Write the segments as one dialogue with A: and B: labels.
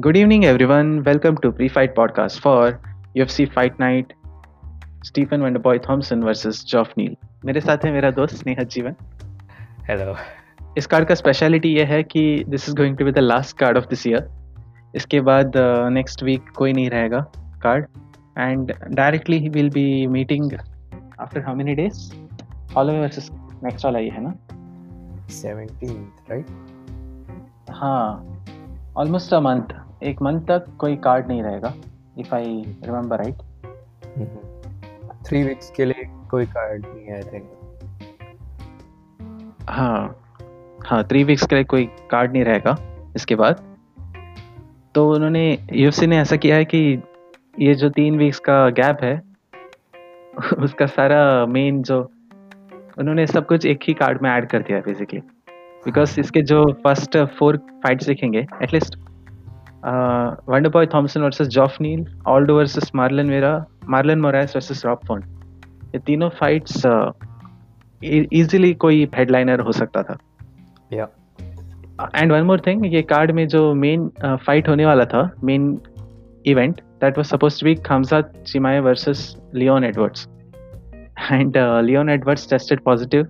A: Good evening, everyone. Welcome to Pre-Fight Podcast for UFC Fight Night. Stephen Wonderboy Thompson versus Geoff Neal. मेरे साथ है मेरा दोस्त Sneha Jeevan.
B: Hello
A: इस कार्ड का स्पेशलिटी ये है कि this is going to be the last card of this year इसके बाद नेक्स्ट uh, वीक कोई नहीं रहेगा card and directly he will be meeting after how many days all versus next वाला ये है ना?
B: 17th राइट
A: हाँ ऑलमोस्ट अ मंथ एक मंथ तक कोई कार्ड नहीं रहेगा if I remember right
B: three weeks के लिए कोई कार्ड नहीं है आई थिंक
A: हाँ हाँ थ्री वीक्स के लिए कोई कार्ड नहीं रहेगा इसके बाद. तो उन्होंने यूएफसी ने ऐसा किया है कि ये जो तीन वीक्स का गैप है उसका सारा मेन जो उन्होंने सब कुछ एक ही कार्ड में ऐड कर दिया बेसिकली बिकॉज़ इसके जो फ़र्स्ट फोर फाइट्स दिखेंगे at least Wonderboy Thompson versus Geoff Neal Aldo versus Marlon Vera Marlon Moraes versus Rob Font ये तीनों फाइट्स इजीली कोई हेडलाइनर हो सकता था।
B: या
A: एंड वन मोर थिंग ये कार्ड में जो मेन फाइट होने वाला था main event that was supposed to be Khamzat Chimaev versus Leon Edwards and Leon Edwards tested positive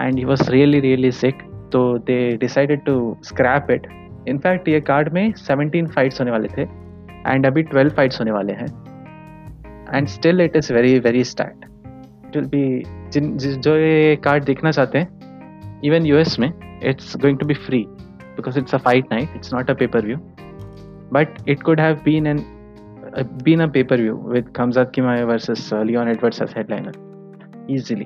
A: and he was really really sick तो they decided to scrap it in fact ये card में 17 fights होने वाले थे and अभी 12 fights होने वाले हैं and still it is very very start it will be जिन जो ये कार्ड देखना चाहते हैं इवन यूएस में it's going to be free because it's a fight night it's not a pay per view but it could have been an been a pay per view with Khamzat Chimaev versus Leon Edwards as headliner easily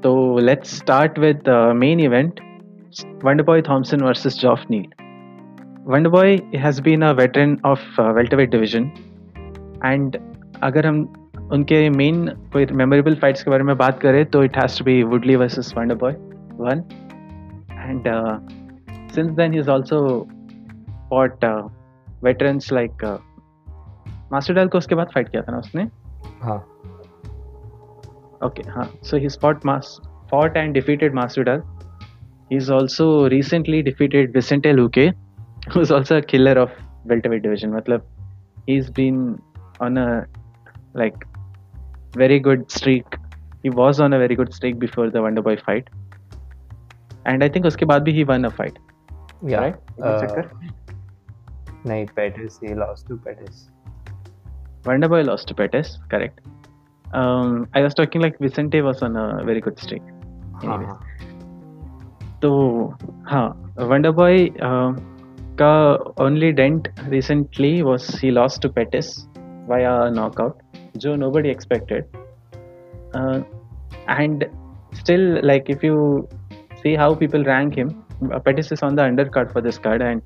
A: तो let's start with main event event Wonderboy Thompson versus Geoff Neal Wonderboy has been a veteran of uh, welterweight division and अगर हम उनके main कोई memorable fights के बारे में बात करें तो it has to be Woodley versus Wonderboy one and uh, since then he's also fought uh, veterans like uh, Masvidal को उसके बाद फाइट किया था ना उसने
B: हाँ
A: ओके हाँ so he fought Mas fought and defeated Masvidal he's also recently defeated Vicente Luque who's also a killer of welterweight division मतलब he's been on a like very good streak he was on a very good streak before the Wonderboy fight and I think उसके बाद भी he won a fight
B: या
A: right
B: uh,
A: चक्कर
B: नहीं Pettis he lost to Pettis
A: Wonderboy lost to Pettis correct um, I was talking like Vicente was on a very good streak
B: हाँ
A: Anyways.
B: हाँ
A: तो हाँ वंडर बॉय का only dent recently was he loss to Pettis via a knock out जो nobody expected and still like if you see how people rank him Pettis is on the under card for this card and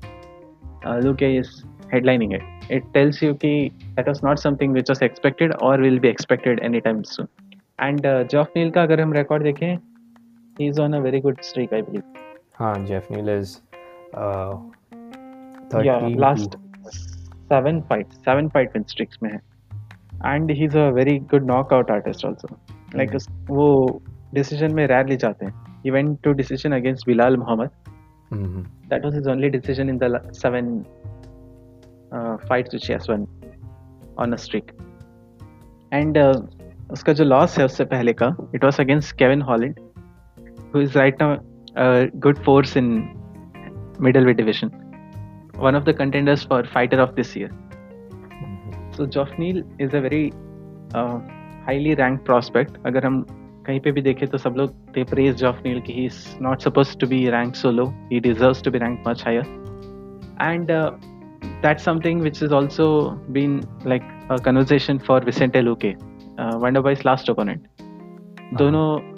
A: Luque is headlining it it tells you की that was not something which was expected और will be expected any time soon and Geoff Neal का अगर हम record देखें he is on a very good streak I believe
B: हाँ Geoff Neal is
A: yeah last seven fights seven fight win streaks में है and he's a very good knockout artist also like
B: Mhm.
A: उस- वो decision में rarely जाते हैं he went to decision against Bilal Muhammad that was his only decision in the seven uh, fights which he has won on a streak and uh, उसका जो loss है उससे पहले का it was against Kevin Holland who is right now a good force in middleweight division one of the contenders for fighter of this year so Geoff Neal is a very uh, highly ranked prospect अगर हम कहीं पे भी देखें तो सब लोग they praise Geoff Neal कि he is not supposed to be ranked so low he deserves to be ranked much higher and uh, that's something which has also been like a conversation for Vicente Luque uh, Wonderboy's last opponent दोनों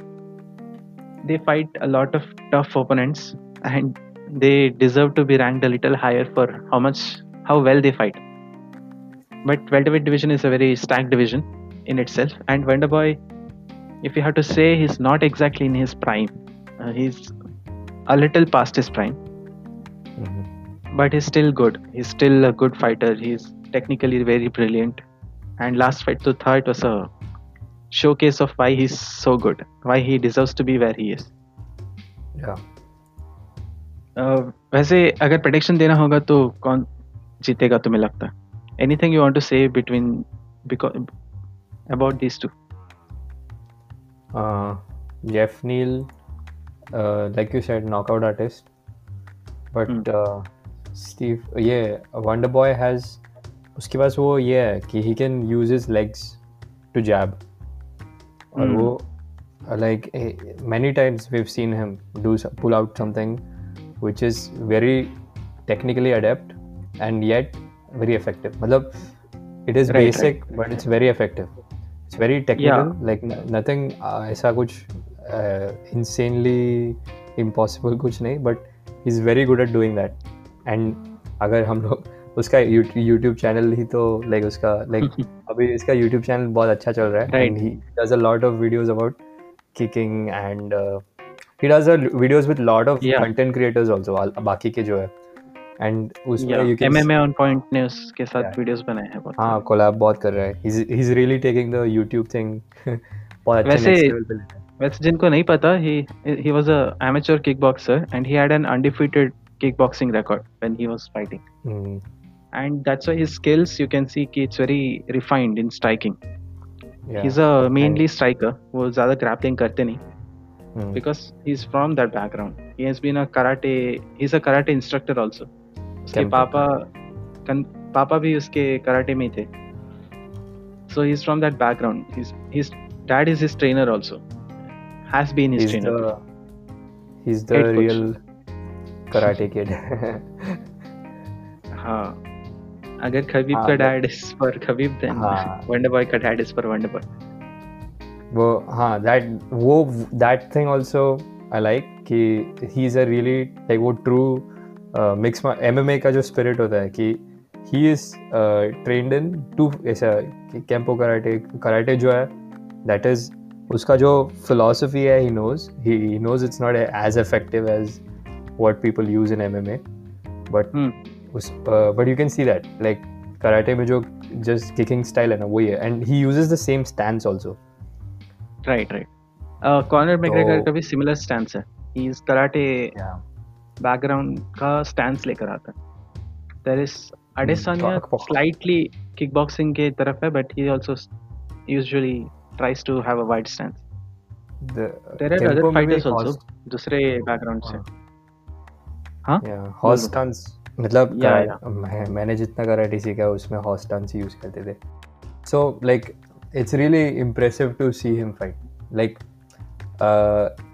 A: they fight a lot of tough opponents and they deserve to be ranked a little higher for how much how well they fight. But welterweight division is a very stacked division in itself. And Wonderboy if you have to say he's not exactly in his prime. Uh, he's a little past his prime. But he's still good. He's still a good fighter. He's technically very brilliant. And last fight to third was a showcase of why he's so good why he deserves to be where he is
B: या
A: वैसे अगर prediction देना होगा तो कौन जीतेगा तुम्हें लगता है anything you want to say between because about this to
B: Jeff Neal, uh, like you said, knockout artist. But hmm. uh, Steve, yeah, Wonder Boy has उसके पास वो ये है कि he can use his legs to jab और hmm. वो like many times we have seen him do pull out something which is very technically adept and yet very effective मतलब it is basic but it's very effective it's very technical like nothing ऐसा कुछ insanely impossible कुछ नहीं but is very good at doing that and अगर हम लोग उसका YouTube channel ही तो लाइक उसका लाइक अभी इसका यूट्यूब चैनल बहुत अच्छा चल रहा है। And he does a lot of videos about kicking and he does a videos with lot of content creators also बाकी के जो है। एंड उसमें you can
A: MMA on point ने उसके साथ वीडियोस बनाए हैं बहुत
B: हाँ कोलैब बहुत कर रहा है। He is really taking the YouTube thing बहुत अच्छे
A: वैसे वैसे जिनको नहीं पता he he was a amateur kickboxer and he had an undefeated kickboxing record when he was fighting mm. and that's why his skills you can see कि it's very refined in striking yeah. he's a mainly and... striker वो ज़्यादा grappling करते नहीं mm. because he's from that background he has been a karate he's a karate instructor also उसके पापा पापा भी उसके कराटे में थे so he's from that background his his dad is his trainer also has been his
B: he's
A: trainer.
B: The, he's the Head real coach. karate kid.
A: हाँ अगर Khabib का dad is for Khabib then Wonderboy का dad is for wonder boy
B: वो हाँ that वो that thing also I like कि he is a really like वो true mix MMA का जो स्पिरिट होता है कि he is trained in to ऐसा कैंपो कराटे कराटे जो है दैट इज़ उसका जो फिलोसफी है he knows he knows it's not as effective as what people use in MMA but उस but you can see that like karate में जो just kicking style है ना वही है and he uses the same stance also
A: right right corner McGregor का भी similar stance है ही इज़ कराटे बैकग्राउंड का स्टैंस लेकर आता है there is Adesanya slightly kickboxing के तरफ़ है but he also usually tries to have a wide stance. The, there are other fighters also दूसरे बैकग्राउंड से। हाँ?
B: हॉर्स स्टंस मतलब या, या। मैं, मैंने जितना करा टीसी का उसमें हॉस्टन्स यूज़ करते थे। So like it's really impressive to see him fight like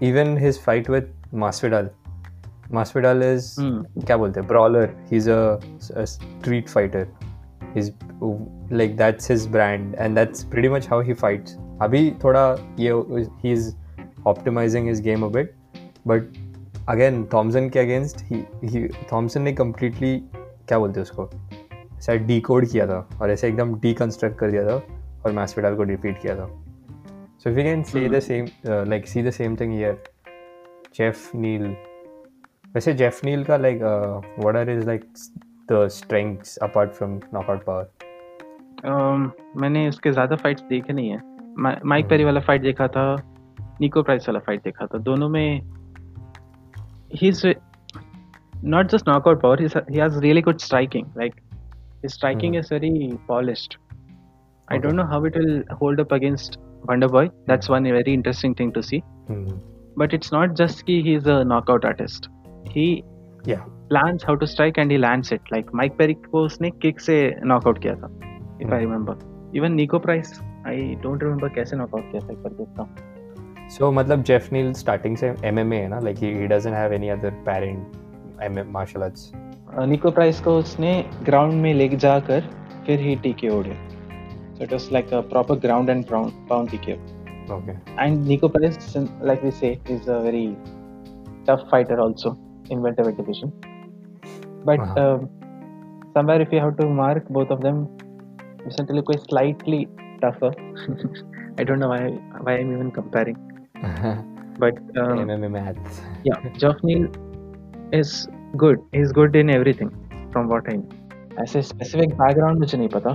B: even his fight with Masvidal Masvidal is क्या बोलते हैं brawler he is a street fighter is like that's his brand and that's pretty much how he fights अभी थोड़ा ये he is optimizing his game a bit but again Thompson के against ही Thompson ने completely क्या बोलते उसको? शायद decode किया था और ऐसे एकदम डी कंस्ट्रक्ट कर दिया था और मैस्पिडाल को डिफीट किया था। So if you can see the same like see the same thing here Geoff Neal वैसे जेफ नील का like what are is like the strengths apart from knockout power
A: मैंने उसके ज़्यादा फाइट्स देखे नहीं है। माइक पेरी वाला fight देखा था निको प्राइस वाला फाइट देखा था। दोनों में He is not just knockout power he has really good striking like his striking mm. is very polished okay. i don't know how it will hold up against wonder boy that's one very interesting thing to see mm. but it's not just ki he's a knockout artist he yeah plans how to strike and he lands it like mike perry को उसने kick से knockout किया था if mm. i remember even nico price I don't remember कैसे knockout किया था एक बार देखता हूँ
B: सो मतलब जेफ नील स्टार्टिंग से एमएमए है ना like he doesn't have any other parent MM martial arts
A: Nico Price को उसने ग्राउंड में ले जाकर फिर ही टीके ओढ़े so it was like a proper ground and pound टीके
B: okay
A: and nico perez like we say is a very tough fighter also in welterweight division but uh-huh. uh, somewhere if you have to mark both of them recently कोई slightly tougher. I don't know why why I'm even comparing. But um,
B: MMA maths.
A: yeah, Geoff Neal is good. He's good in everything from what I know. ऐसे specific background मुझे नहीं पता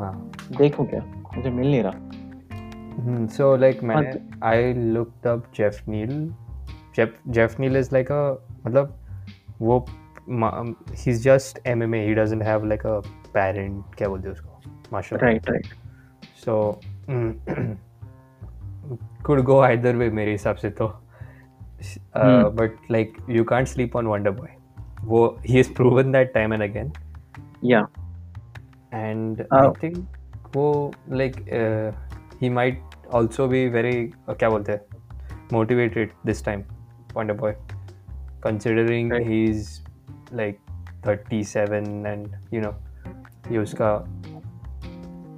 A: हाँ देखूँ क्या मुझे मिल नहीं
B: रहा सो लाइक मैंने I looked up Geoff Neal Geoff Geoff Neal is like a मतलब वो he's just MMA he doesn't have like a parent क्या बोलते हैं उसको माशाल्लाह
A: right right
B: so could go either way मेरे हिसाब से तो uh, hmm. but like you can't sleep on Wonder Boy वो he has proven that time and again
A: yeah
B: and uh, I think वो like uh, he might also be very uh, क्या बोलते हैं motivated this time Wonder Boy considering right. he's like 37 and you know he uska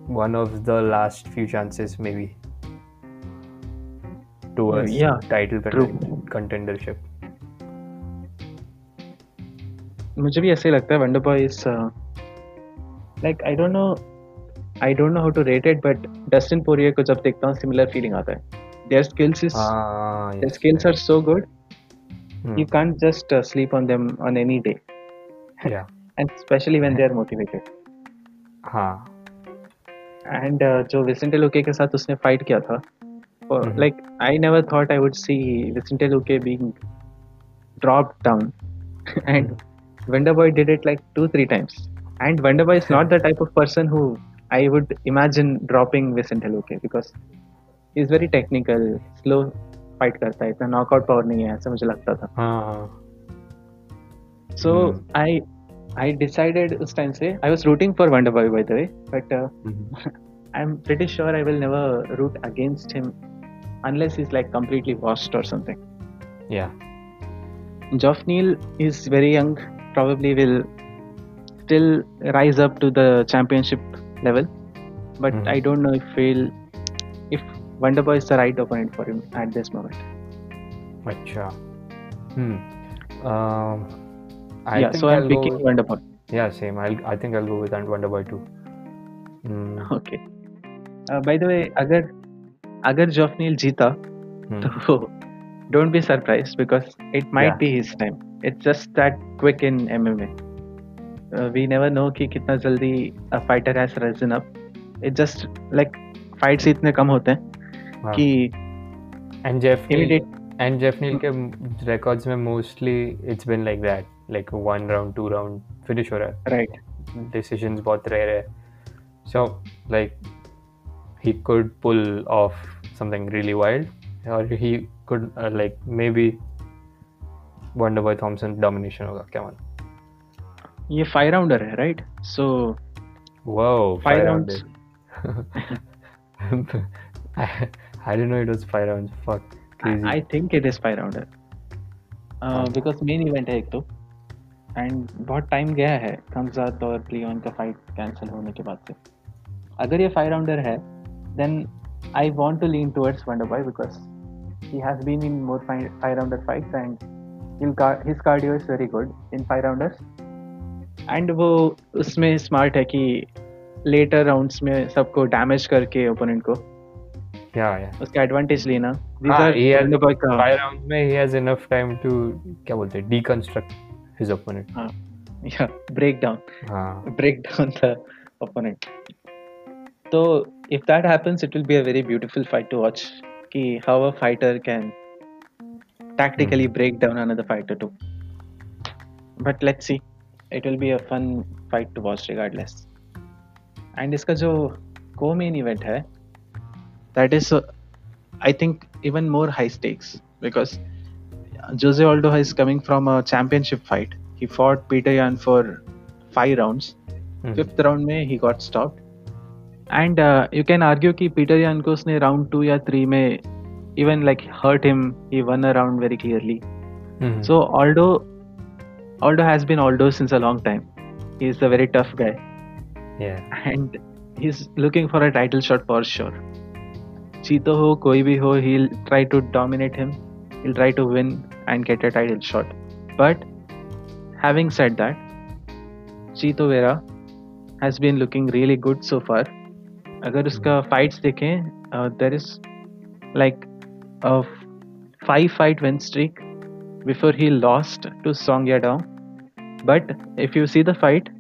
B: one of the last few chances maybe towards yes,
A: yeah.
B: title True. contendership.
A: मुझे भी ऐसे ही लगता है Wonderboy like I don't know I don't know how to rate it but Dustin Poirier को जब देखता हूँ सिमिलर फीलिंग आता है। Their skills is their skills are so good you can't just sleep on them on any day
B: या
A: and especially when they are motivated
B: हाँ.
A: And जो Vicente लोके के साथ उसने फाइट किया था mm-hmm. like I never thought I would see Vicente Luque being dropped down and mm-hmm. Wonderboy did it like two three times and Wonderboy is not the type of person who I would imagine dropping Vicente Luque because he's very technical slow fight करता है इतना knockout power नहीं है ऐसा मुझे लगता था so I I decided उस टाइम से I was rooting for Wonderboy by the way but I am pretty sure I will never root against him unless he's like completely washed or something.
B: Yeah.
A: Geoff Neal is very young, probably will still rise up to the championship level, but mm. I don't know if he'll if Wonderboy is the right opponent for him at this moment.
B: Acha. Hmm. Um,
A: I yeah, so I'm I'll picking with... Wonderboy.
B: Yeah, same. I'll, I think I'll go with Wonderboy too.
A: Hmm. Okay. Uh, by the way, Agar अगर Geoff Neal जीता तो don't be surprise because it might be his time it's just that quick in M M A we never know कि कितना जल्दी fighter has risen up it just like fights इतने कम होते हैं कि
B: and Geoff immediate and Geoff Neal के records में mostly it's been like that like one round two round finish हो रहा है।
A: राइट
B: डिसीज़न बहुत रेयर है। So like he could pull off something really wild or he could uh, like maybe wonder boy Thompson domination होगा क्या मान
A: ये five rounder है right so
B: wow
A: five rounds
B: I didn't know it was five rounds. Fuck. Crazy.
A: I, I think it is five rounder. Uh, because main event है एक तो and बहुत time गया है कमजात और प्लियोन का फाइट कैंसिल होने के बाद से अगर ये फाइव राउंडर है then want to lean towards wonder boy because he has been in more five, five rounder fights and his cardio is very good in five rounders and वो उसमें smart है कि लेटर राउंड्स में सबको damage करके opponent को
B: yeah yeah
A: उसका advantage लेना
B: these ah, are he has five rounds में he has enough time to क्या बोलते हैं deconstruct his opponent
A: हाँ yeah break down
B: हाँ
A: break down the opponent so if that happens it will be a very beautiful fight to watch कि how a fighter can tactically hmm. break down another fighter too but let's see it will be a fun fight to watch regardless and इसका जो को main event है that is uh, i think even more high stakes because jose aldo is coming from a championship fight he fought peter yan for five rounds mm-hmm. fifth round mein he got stopped And uh, you can argue that Peter Yankos ne round two or three may even like hurt him. He won a round very clearly. Mm-hmm. So Aldo, Aldo has been Aldo since a long time. He is a very tough guy.
B: Yeah.
A: And he's looking for a title shot for sure. Chito ho, koi bhi ho, he'll try to dominate him. He'll try to win and get a title shot. But having said that, Chito Vera has been looking really good so far. अगर उसका fights देखें there is like five fight win streak before he lost to Song Yadong. But if you see the fight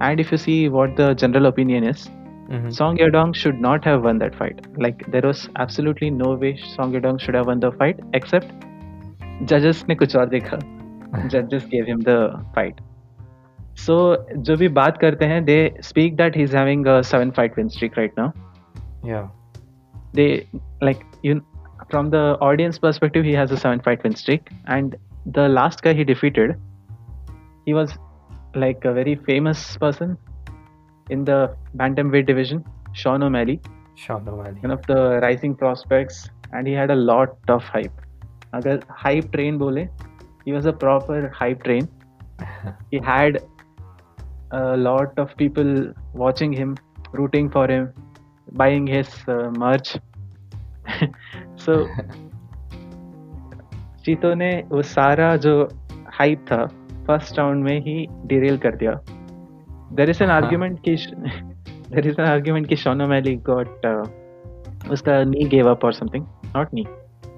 A: and if you see what the general opinion is, Mm-hmm. Song Yadong should not have won that fight. Like there was absolutely no way Song Yadong should have won the fight except judges ने कुछ और देखा judges gave him the fight. So जो भी बात करते हैं they speak that he is having seven fight win streak right now
B: या
A: they like you from the audience perspective he has a seven fight win streak and the last का he defeated he was like a very famous person in the bantamweight division Sean O'Malley
B: Sean O'Malley
A: one of the rising prospects and he had a lot of hype अगर hype train बोले he was a proper hype train he had a lot of people watching him, rooting for him, buying his uh, merch. so Chito ने वो सारा जो hype था first round में ही derail कर दिया। देर इज़ एन आर्ग्यूमेंट की देर इज़ एन आर्ग्यूमेंट की शॉन मैली गॉट उसका नी गेव अप और something not knee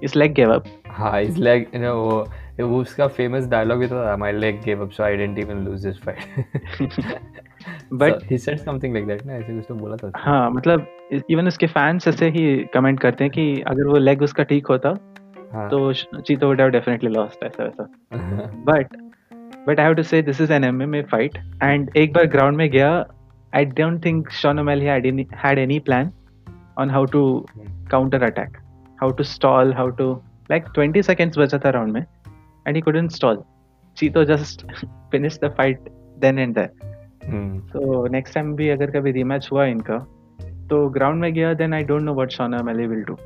A: his leg gave up
B: हाँ इस लेग यू नो वो वो उसका फ़ेमस डायलॉग भी तो था my leg give up so I didn't even lose this fight but he said something like that ना ऐसे कुछ तो बोला था
A: हाँ मतलब इवन उसके फैंस ऐसे ही कमेंट करते हैं कि अगर वो लेग उसका ठीक होता हाँ. तो Chito would have definitely lost ऐसा वैसा। But but I have to say this is an MMA fight and एक बार ग्राउंड में गया I don't think Sean O'Malley had any had any plan on how to counter attack how to stall how to like 20 seconds बचा था round में। and he couldn't stall. Chito just finished the fight then and there. Hmm. So next time भी अगर कभी rematch हुआ इनका तो ground में गया then I don't know what Sean O'Malley will do.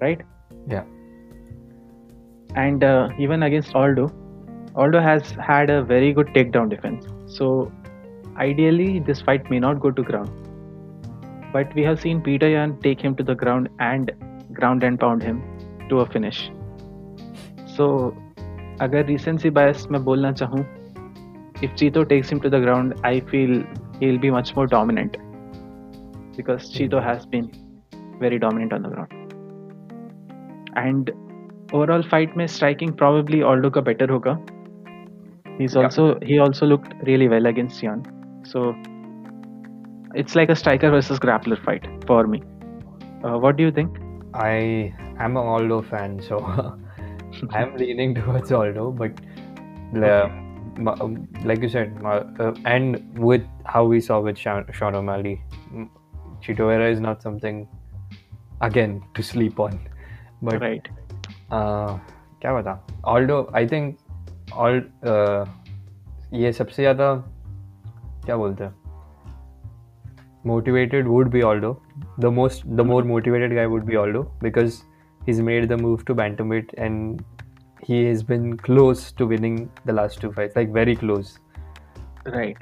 A: Right?
B: Yeah.
A: And uh, even against Aldo, Aldo has had a very good takedown defense. So ideally this fight may not go to ground. But we have seen Peter Yan take him to the ground and ground and pound him to a finish. So अगर recency bias मैं बोलना चाहूँ if Chito takes him to the ground, I feel he'll be much more dominant because Chito has been very dominant on the ground. And overall fight में striking probably Aldo का better होगा. He's yeah. also he also looked really well against Jan. So it's like a striker versus grappler fight for me. Uh, what do you think?
B: I am an Aldo fan, so I'm leaning towards Aldo, but okay. Um, like you said, uh, and with how we saw with Sean, Sean O'Malley, Chito Vera is not something again to sleep on. But
A: right.
B: Uh, क्या बता Aldo I think all ये सबसे ज़्यादा क्या बोलते हैं motivated would be Aldo. The most, the more motivated guy would be Aldo because he's made the move to bantamweight and he has been close to winning the last two fights, like very close.
A: Right.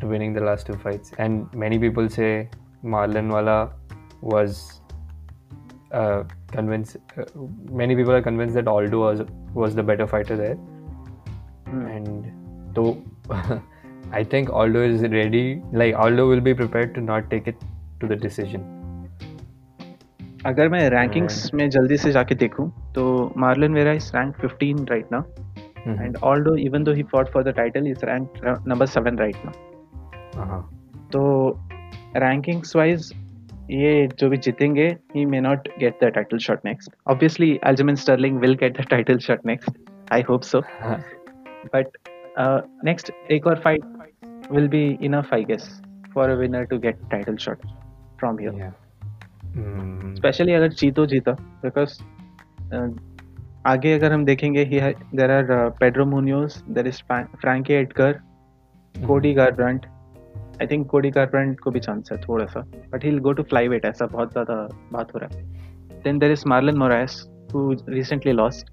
B: To winning the last two fights, and many people say Marlon Wala was uh, convinced. Uh, many people are convinced that Aldo was was the better fighter there, mm. and so I think Aldo is ready. Like Aldo will be prepared to not take it to the decision
A: अगर मैं rankings में जल्दी से जाके देखूँ तो Marlon Vera is rank 15 right now and Aldo even though he fought for the title is rank number 7 right now तो rankings wise ये जो भी जीतेंगे he may not get the title shot next obviously Aljamain Sterling will get the title shot next I hope so but next एक और fight will be enough I guess for a winner to get title shot from here specially अगर Chito जीता because uh, आगे अगर हम देखेंगे there are Pedro Munhoz there is Frankie Edgar Cody Garbrandt I think कोडी गारब्रांट को भी chance है थोड़ा सा but he go to flyweight ऐसा बहुत ज़्यादा बात हो रहा है then there is Marlon Moraes who recently lost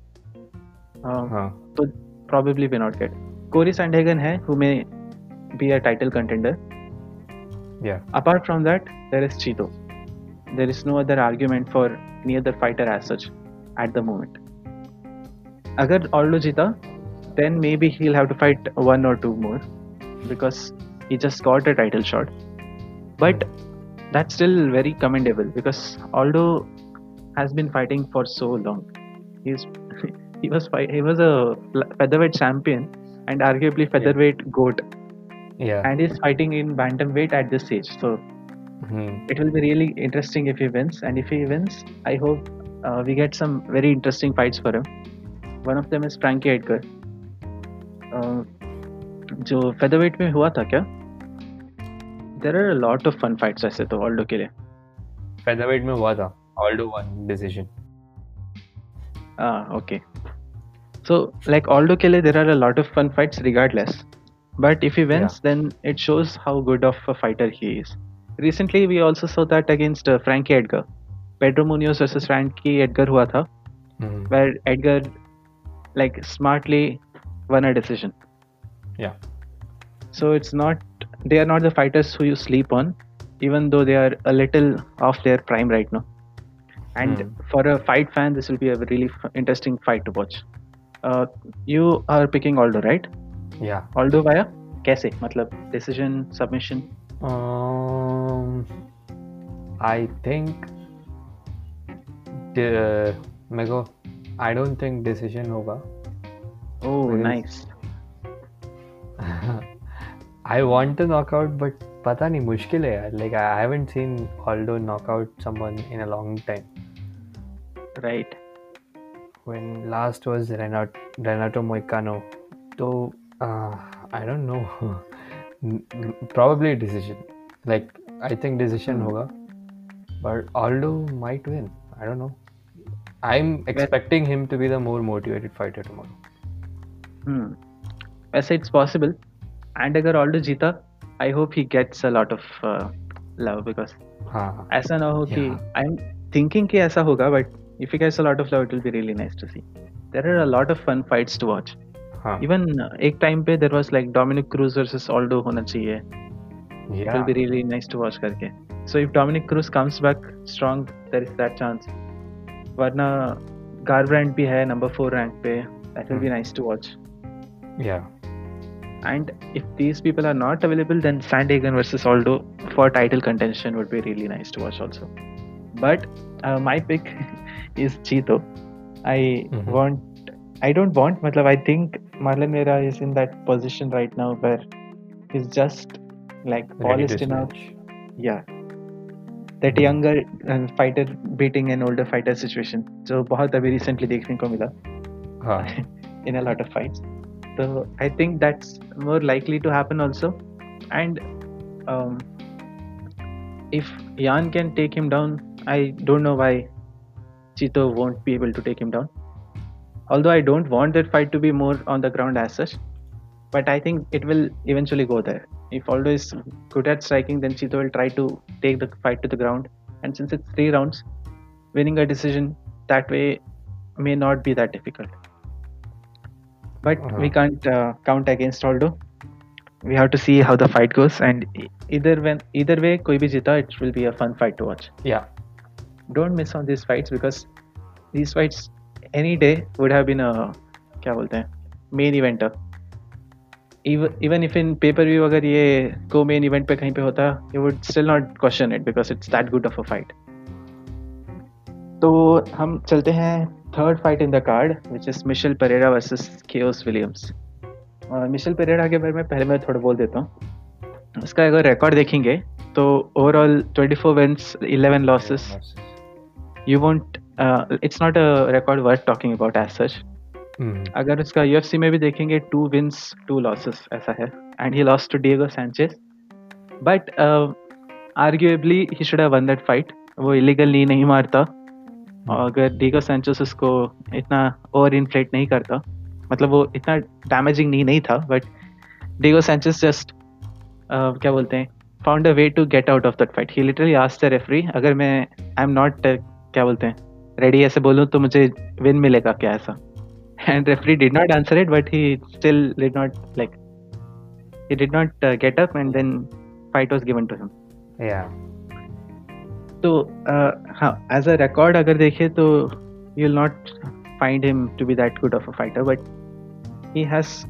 A: तो probably may not get. Corey Sandhagen है who may be a title contender.
B: Yeah.
A: Apart from that, there is Chito. There is no other argument for any other fighter as such at the moment. Agar Aldo jita, then maybe he'll have to fight one or two more because he just got a title shot. But that's still very commendable because Aldo has been fighting for so long. He's he was he was a featherweight champion and arguably featherweight yeah. goat.
B: Yeah.
A: And he's fighting in bantamweight at this stage. So Mm-hmm. It will be really interesting if he wins, and if he wins, I hope uh, we get some very interesting fights for him. One of them is Frankie Edgar. जो featherweight में हुआ था क्या there are lot of fun fights ऐसे तो Aldo के लिए
B: featherweight में हुआ था Aldo won decision
A: ah okay so like aldo kele there are a lot of fun fights regardless but if he wins yeah. then it shows how good of a fighter he is recently we also saw that against uh, frankie edgar pedro munoz versus frankie edgar hua tha mm-hmm. where edgar like smartly won a decision
B: yeah
A: so it's not they are not the fighters who you sleep on even though they are a little off their prime right now and mm. for a fight fan this will be a really f- interesting fight to watch uh, you are picking aldo right
B: yeah
A: aldo via कैसे मतलब decision submission
B: Um i think uh, मेरे को I don't think decision होगा
A: oh nice
B: I want to knock out, but पता नहीं मुश्किल है यार like I haven't seen Aldo knock out someone in a long time
A: right
B: when last was Renato, Renato Moicano so uh, I don't know probably decision like I think decision hmm. hoga but Aldo might win I don't know I'm expecting him to be the more motivated fighter tomorrow
A: hmm वैसे it's possible and अगर Aldo जीता I hope he gets a lot of love because ऐसा ना हो कि I am thinking कि ऐसा होगा but if you gets a lot of love it will be really nice to see there are a lot of fun fights to watch even एक time पे there was like Dominick Cruz versus Aldo होना चाहिए it will be really nice to watch करके so if Dominick Cruz comes back strong there is that chance वरना Garbrandt भी है number four rank पे that will be nice to watch
B: या
A: And if these people are not available, then Sandhagen versus Aldo for title contention would be really nice to watch also. But uh, my pick is Chito. I mm-hmm. want, I don't want, matlab, I think Marlon Vera is in that position right now where he's just like polished enough. Yeah. That younger uh, fighter beating an older fighter situation. जो बहुत अभी recently देखने को मिला. in a lot of fights. So I think that's more likely to happen also. And um, if Jan can take him down, I don't know why Chito won't be able to take him down. Although I don't want that fight to be more on the ground as such, but I think it will eventually go there. If Aldo is good at striking, then Chito will try to take the fight to the ground. And since it's three rounds, winning a decision that way may not be that difficult but uh-huh. we can't uh, count against Aldo. We have to see how the fight goes, and either when either way, koi bhi jita, it will be a fun fight to watch.
B: Yeah.
A: Don't miss on these fights because these fights any day would have been a क्या बोलते हैं main eventer even if in pay per view अगर ये को main event पे कहीं पे होता you would still not question it because it's that good of a fight तो हम चलते हैं third fight in the card, which is Michel Pereira versus Chaos Williams. Michel Pereira के बारे में पहले मैं थोड़ा बोल देता हूँ। उसका अगर रिकॉर्ड देखेंगे तो overall 24 wins 11 losses you won't it's not a record worth talking about as such अगर उसका यूएफसी में भी देखेंगे टू विंस टू लॉसेस ऐसा है। And he lost to Diego Sanchez but arguably he should have won that fight वो illegal नहीं मारता। और अगर डीगो सेंचोस उसको इतना ओवर इन्फ्लेट नहीं करता मतलब वो इतना डैमेजिंग नहीं नहीं था बट डीगो सेंचोस जस्ट क्या बोलते हैं found a way to get out of that fight he literally ask the referee अगर मैं आई एम नॉट क्या बोलते हैं रेडी ऐसे बोलूँ तो मुझे विन मिलेगा क्या ऐसा? And referee did not answer it but he still did not like he did not get up and then fight was given to him
B: या
A: तो हाँ एज अ रिकॉर्ड अगर देखे तो you will not find him to be that good of a fighter but he has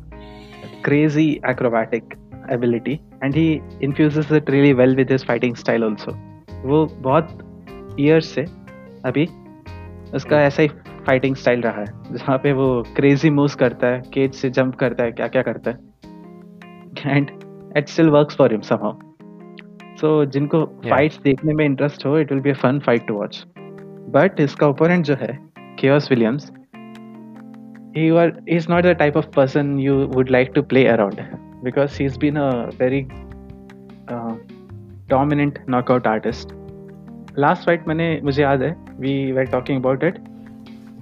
A: crazy acrobatic ability and he infuse it really well with his fighting style also वो बहुत years से अभी उसका ऐसा ही फाइटिंग स्टाइल रहा है जहाँ पे वो क्रेजी मूव्स करता है केज से जंप करता है क्या क्या करता है। And it still works for him somehow so जिनको फाइट्स देखने में इंटरेस्ट हो it will be a fun fight to watch but इसका ओपोनेंट जो है Chaos Williams he was he's not the type of person you would like to play around. Because he's been a very uh, dominant knockout artist. Last fight मैंने मुझे याद है we were talking about it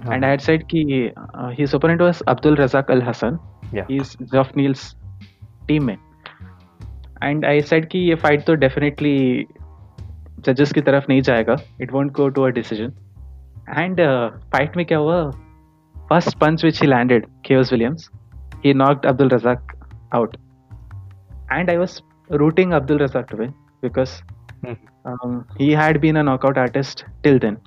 A: हाँ. and I had said कि uh, his opponent was Abdul Razak Al Hassan.
B: Yeah.
A: He's Geoff Neal's teammate. And I said कि ये fight तो definitely जजेस की तरफ़ नहीं जाएगा it won't go to a decision and fight में क्या हुआ first punch which he landed Chaos Williams he knocked Abdul Razak out and I was rooting Abdul Razak to win because hmm. um, he had been a knockout artist till then.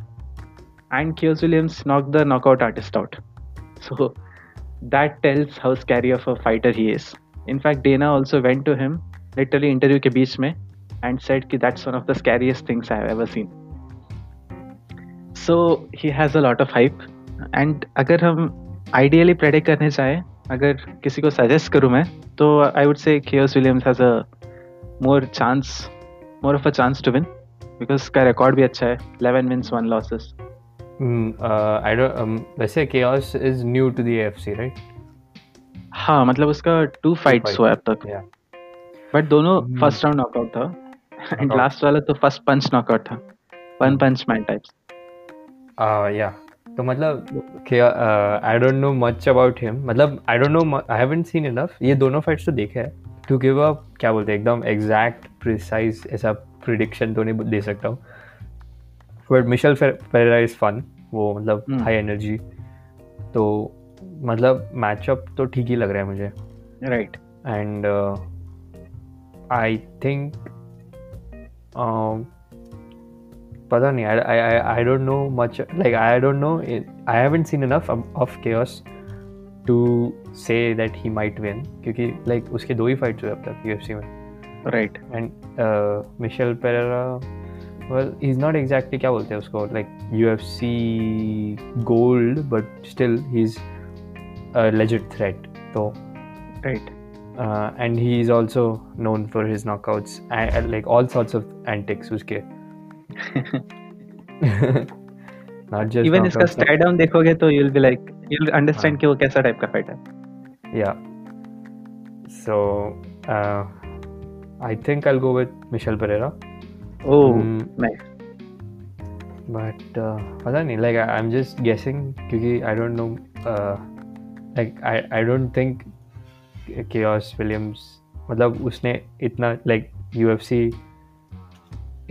A: And Kyo's Williams knocked the knockout artist out. So that tells how scary of a fighter he is. In fact, Dana also went to him literally interview के बीच में and said कि that's one of the scariest things I have ever seen so he has a lot of hype and अगर हम ideally predict करने चाहें अगर किसी को सजेस्ट करूँ मैं तो I would say Chaos Williams has a more chance more of a chance to win because उसका रिकॉर्ड भी अच्छा है 11 लॉसेस
B: आई डोंट वैसे Chaos is new to the UFC right
A: हाँ मतलब उसका टू फाइट्स हुआ अब तक। बट दोनों फ़र्स्ट राउंड नॉकआउट था। एंड लास्ट वाला तो फ़र्स्ट पंच नॉकआउट था। वन पंच मैन टाइप्स
B: या तो मतलब I don't know much about him मतलब I don't know I haven't seen enough ये दोनों फाइट्स तो देखे हैं। टू गिव अप क्या बोलते हैं एकदम एग्जैक्ट प्रिसाइज ऐसा प्रिडिक्शन तो नहीं दे सकता हूँ। But Michel Pereira is fun वो मतलब हाई hmm. एनर्जी तो मतलब मैचअप तो ठीक ही लग रहा है मुझे.
A: राइट
B: एंड आई थिंक पता नहीं I I I don't know much like I don't know I haven't seen enough of cares to say that he might win क्योंकि लाइक like, उसके दो ही फाइट्स हुए अब तक यूएफसी में.
A: Right
B: and Michel Pereira Well he is not exactly क्या बोलते हैं उसको like UFC gold but still he is legit threat तो
A: right
B: uh, and he is also known for his knockouts and, like all sorts of antics uske
A: not just even इसका stare down देखोगे तो you'll be like you'll understand हाँ. कि वो कैसा type का fight है
B: yeah so uh, I think I'll go with Michel Pereira
A: Oh um, nice.
B: But uh, पता नहीं like I, I'm just guessing क्योंकि I don't know uh, like I I don't think Chaos Williams मतलब उसने इतना like UFC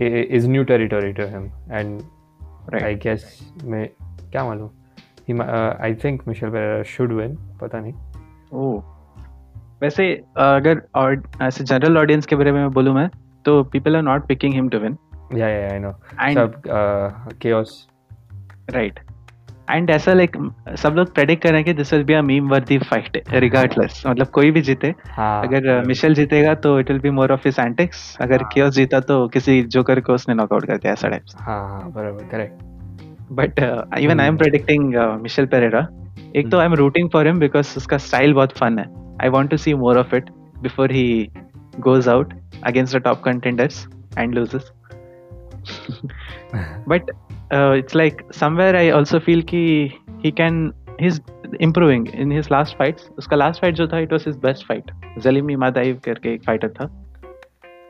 B: is new territory to him and I guess मैं क्या मालूम? I think Michel Pereira should win पता नहीं.
A: ओह वैसे अगर ऐसे जनरल ऑडियंस के बारे में बोलूँ मैं तो people are not picking him to win
B: या या आई नो सब केओस
A: राइट एंड ऐसा लाइक सब लोग प्रेडिक्ट कर रहे हैं कि this will be a meme worthy fight regardless मतलब कोई भी जीते। हाँ, अगर मिशेल जीतेगा तो it will be more of his antics अगर हाँ, कियोस जीता तो किसी जोकर को उसने नॉकआउट कर दिया ऐसा टाइप
B: हाँ हाँ बराबर correct
A: but even I am predicting Michel Pereira एक तो I am rooting for him because उसका स्टाइल बहुत फन है. I want to see more of it before he goes out against the top contenders and loses but uh, it's like somewhere I also feel कि he can he's improving in his last fights. उसका last fight जो था it was his best fight. Zalimi Madaev करके एक fighter था.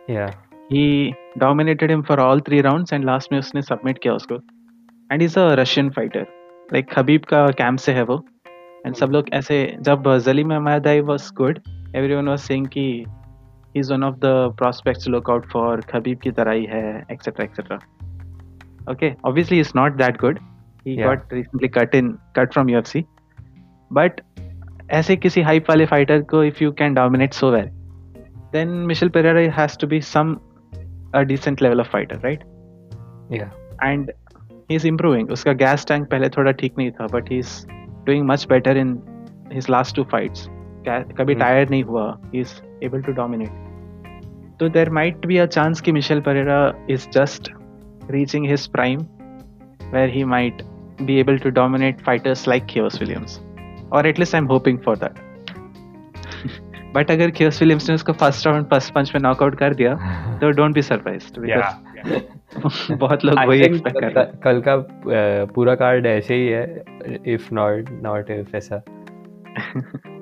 B: Yeah.
A: He dominated him for all three rounds and last में उसने submit किया उसको. And he's a Russian fighter. Like Khabib का camp से है वो. And सब लोग ऐसे जब Zalimi Madaev was good, everyone was saying कि he's one of the prospects to look out for. Khabib की तरह ही है, etc. etc. okay obviously he's not that good he yeah. got recently cut in cut from UFC but ऐसे किसी hype वाले fighter को if you can dominate so well then Michel Pereira has to be some a decent level of fighter right
B: yeah
A: and he is improving उसका gas tank पहले थोड़ा ठीक नहीं था but he is doing much better in his last two fights कभी tire hmm. नहीं हुआ he is able to dominate तो there might be a chance कि Michel Pereira is just reaching his prime, where he might be able to dominate fighters like Chaos Williams. Or at least I'm hoping for that. But अगर Khaos Williams ने उसको first round first पंच में knockout कर दिया तो don't be surprised because बहुत लोग वही एक्सपेक्ट कर रहे
B: हैं कल का पूरा कार्ड ऐसे ही है इफ़ नॉट नॉट इफ़ ऐसा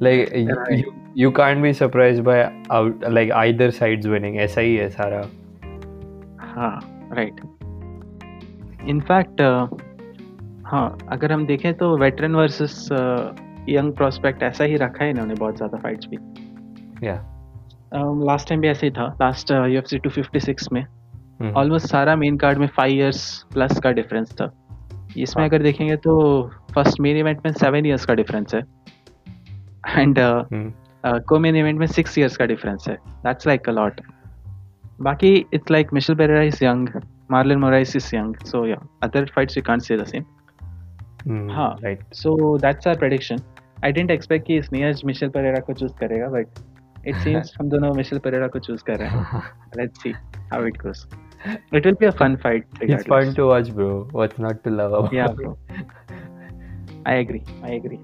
B: like you, you can't be surprised by out like either sides winning. ऐसा ही है सारा
A: हाँ राइट इनफैक्ट हाँ अगर हम देखें तो वेटरन वर्सेस यंग प्रोस्पेक्ट ऐसा ही रखा है इन्होंने बहुत ज़्यादा फाइट्स भी।
B: या
A: लास्ट टाइम भी ऐसे ही था। Last U F C two fifty six में। Almost hmm. सारा मेन कार्ड में फाइव इयर्स प्लस का डिफरेंस था। इसमें हाँ। अगर देखेंगे तो फ़र्स्ट मेन इवेंट में सेवन इयर्स का डिफरेंस है। एंड को मेन इवेंट में सिक्स इयर्स का डिफरेंस है दैट्स लाइक अ लॉट बाकी it's like Michel Pereira is young Marlon Moraes is young so yeah other fights you can't say the same हाँ right so that's our prediction I don't expect कि इस नियज Michel Pereira को choose करेगा but it seems हम दोनों Michel Pereira को choose कर रहे हैं let's see how it goes It will be a fun fight.
B: Regardless. It's fun to watch, bro. What's not to love about
A: Yeah, bro. I agree. I agree.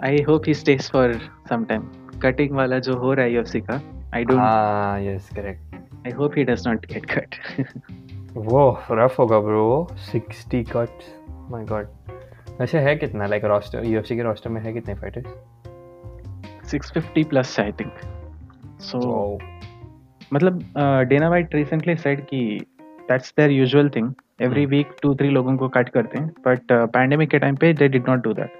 A: I hope he stays for some time. Cutting वाला जो हो रहा है UFC का, I don't.
B: Ah, yes, correct.
A: I hope he does not get cut.
B: वो rough होगा bro 60 cuts my god वैसे है कितना? लाइक रोस्टर यूएफसी के रोस्टर में है कितने fighters
A: 650 plus I think so मतलब डेना वाइट रिसेंटली सेड कि that's their usual thing every week two three लोगों को कट करते हैं. बट पैंडेमिक के टाइम पे they did not do that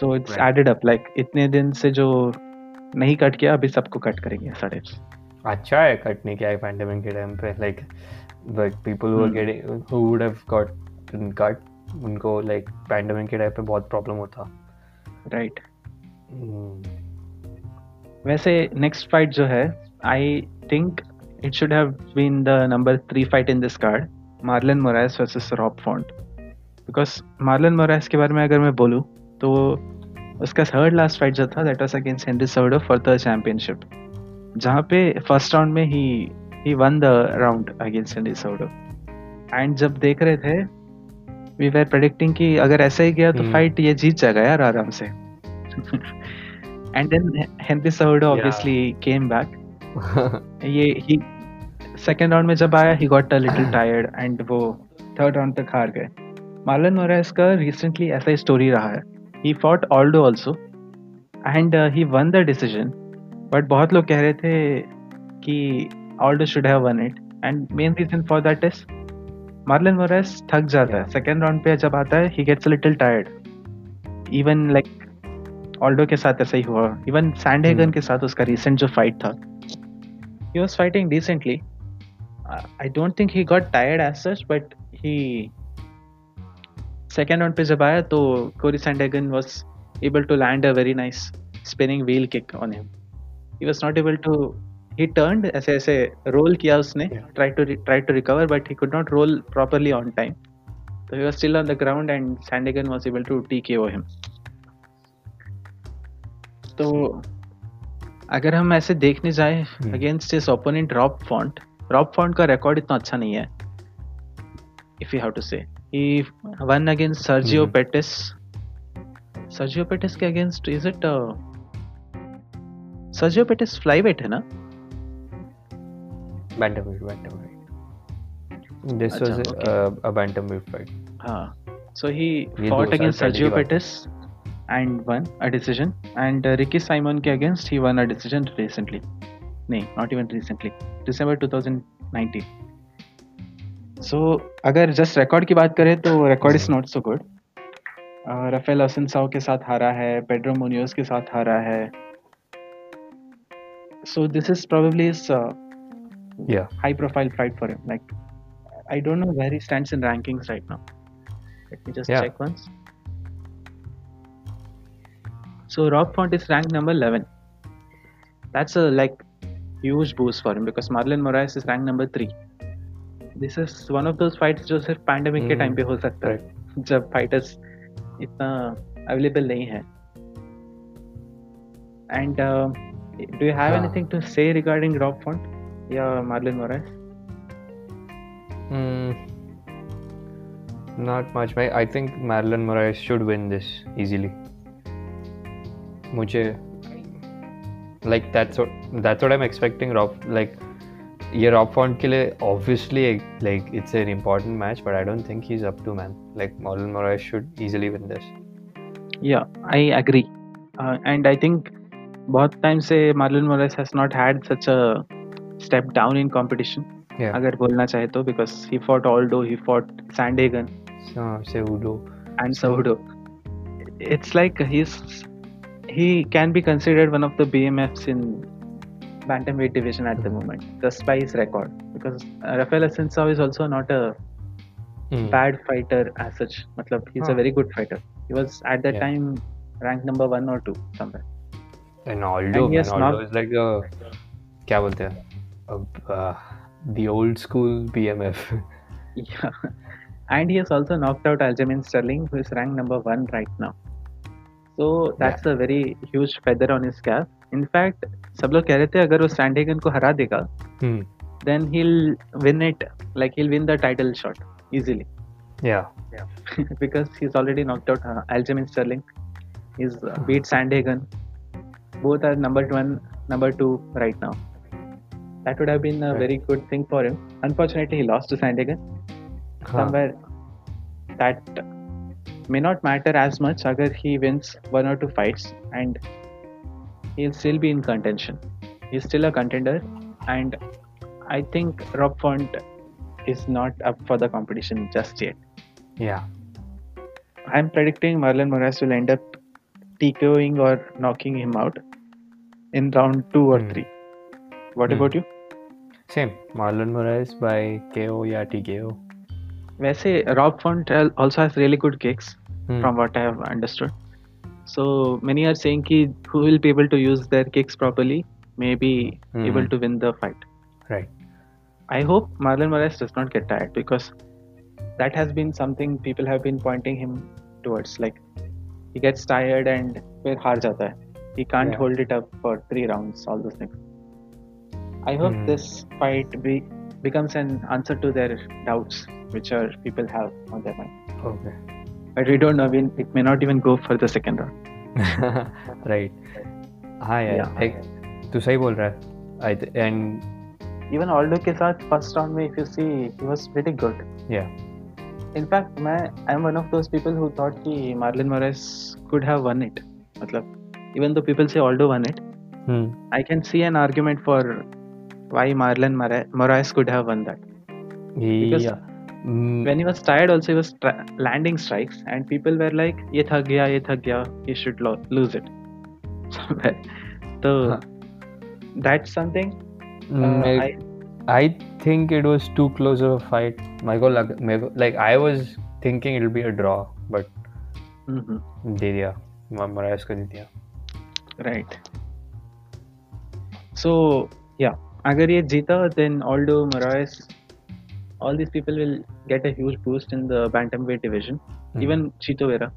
A: so it's added up like इतने दिन से जो नहीं कट किया अभी सबको कट करेंगे ऐसा
B: अच्छा है कट नहीं किया पैंडेमिक के टाइम पे like but people who getting who would have got cut उनको लाइक पैंडेमिक के टाइम पे बहुत प्रॉब्लम होता।
A: Right hmm. वैसे नेक्स्ट फाइट जो है I think it should have been the number three fight in this card, Marlon Moraes versus Rob Font. Because Marlon Moraes के बारे में अगर मैं बोलूँ तो उसका थर्ड लास्ट फाइट जो था that was against Henry Cejudo for the championship जहाँ पे फ़र्स्ट राउंड में ही he won the round against Henry Cejudo and जब देख रहे थे वी वेर प्रेडिक्टिंग कि अगर ऐसा ही गया तो फाइट hmm. ये जीत जाएगा यार आराम से। And then Henry Cejudo obviously came back ये ही सेकेंड राउंड में जब आया he got a little tired and वो थर्ड राउंड तक हार गए। मार्लन मोरेस का रिसेंटली ऐसा ही स्टोरी रहा है। He fought Aldo also and he won the decision but बहुत लोग कह रहे थे कि Aldo should have won it and main reason for that is Marlon Moraes थक जाता है. सेकेंड राउंड पे जब आता है he gets little tired even like Aldo के साथ ऐसा ही हुआ. Even Sandhagen hmm. के साथ उसका रिसेंट जो फाइट था. He was fighting decently. I don't think he got tired as such, but he second round पे जब आया तो Cory Sandhagen was able to land a very nice spinning wheel kick on him he was not able to he turn ऐसे ऐसे roll किया उसने try to try to recover but he could not roll properly on time तो he was still on the ground and Sandhagen was able to T K O him तो अगर हम ऐसे देखने जाए अगेंस्ट इस opponent Rob Font Rob Font का record इतना अच्छा नहीं है if you have to say He won against Sergio Pettis Sergio Pettis के against is it Sergio Pettis flyweight है ना
B: bantamweight bantamweight this was okay. a, a bantamweight fight
A: हाँ so he fought against Sergio Pettis and won a decision. And uh, Ricky Simon के against he won a decision recently. नहीं not even recently. December 2019. So अगर just record की बात करें तो record is not so good Raphael Assuncao के साथ हारा है पेड्रो मोनियोस के साथ हारा है। So this is probably high profile fight for him like I don't know where he stands in rankings right now let me just check once so Rob Font is rank number 11 that's a like huge boost for him because Marlon Moraes is rank number three This is one of those fights जो सिर्फ़ pandemic. के time पे हो सकता है जब fighters इतना available नहीं है and do you have anything to say regarding Rob Font या Marlon Moraes
B: Not much. I think Marlon Moraes should win this easily. मुझे like that's that's what I am expecting Rob like ये Rob Font के लिए obviously like it's an important match but I don't think he is up to man like Marlon Moraes should easily win this
A: Yeah, I agree. Uh, and I think बहुत time से Marlon Moraes has not had such a step down in competition अगर बोलना चाहे तो because he fought Aldo he fought Sandhagen
B: Cejudo
A: and Cejudo it's like he's he can be considered one of the BMFs in bantamweight division at the moment just by his record because uh, Rafael Assunção is also not a mm. bad fighter as such matlab he's huh. a very good fighter he was at that yeah. time ranked number 1 or 2 somewhere
B: Ronaldo, and Ronaldo is like a क्या बोलते हैं the old school BMF.
A: yeah, and he has also knocked out Aljamain Sterling, who is ranked number one right now. So that's yeah. a very huge feather on his cap. In fact, सब लोग कह रहे थे अगर वो सैंडेगन को हरा देगा then he'll win it like he'll win the title shot easily.
B: Yeah.
A: Yeah. because he's already knocked out uh, Aljamain Sterling. He's uh, beat Sandhagen both are number one, number two right now. That would have been a right. very good thing for him. Unfortunately, he lost to Sandhagen. Huh. Somewhere that may not matter as much agar he wins one or two fights and he'll still be in contention. He's still a contender and I think Rob Font is not up for the competition just yet.
B: Yeah.
A: I'm predicting Marlon Moraes will end up TKOing or knocking him out in round two or mm. three. What mm. about you?
B: Same. Marlon Moraes by KO या TKO.
A: वैसे Rob Font also has really good kicks mm. from what I have understood. So many are saying ki who will be able to use their kicks properly may be mm. able to win the fight.
B: Right.
A: I hope Marlon Moraes does not get tired because that has been something people have been pointing him towards. Like he gets tired and फिर हार जाता है he can't yeah. hold it up for three rounds all those things i hope mm. this fight be, becomes an answer to their doubts which are people have on their mind
B: okay
A: But we don't know mean, it may not even go for the second
B: round right हाँ यार एक तू सही बोल रहा है and
A: even Aldo के साथ first round में if you see he was pretty good
B: yeah
A: in fact मैं I am one of those people who thought कि Marlon Moraes could have won it मतलब even though people say Aldo won it,
B: hmm.
A: I can see an argument for why Marlon Moraes could have won that.
B: Because yeah.
A: mm. when he was tired, also he was tra- landing strikes, and people were like, "Ye thak gaya, ye thak gaya, he should lo- lose it." so huh. that's something.
B: Mm, uh, I, I think it was too close of a fight. Michael, like I was thinking it'll be a draw, but
A: mm-hmm.
B: दे दिया Moraes को दे दिया
A: right so yeah agar ye jeeta then Aldo Moraes all these people will get a huge boost in the bantamweight division mm-hmm. even Chito Vera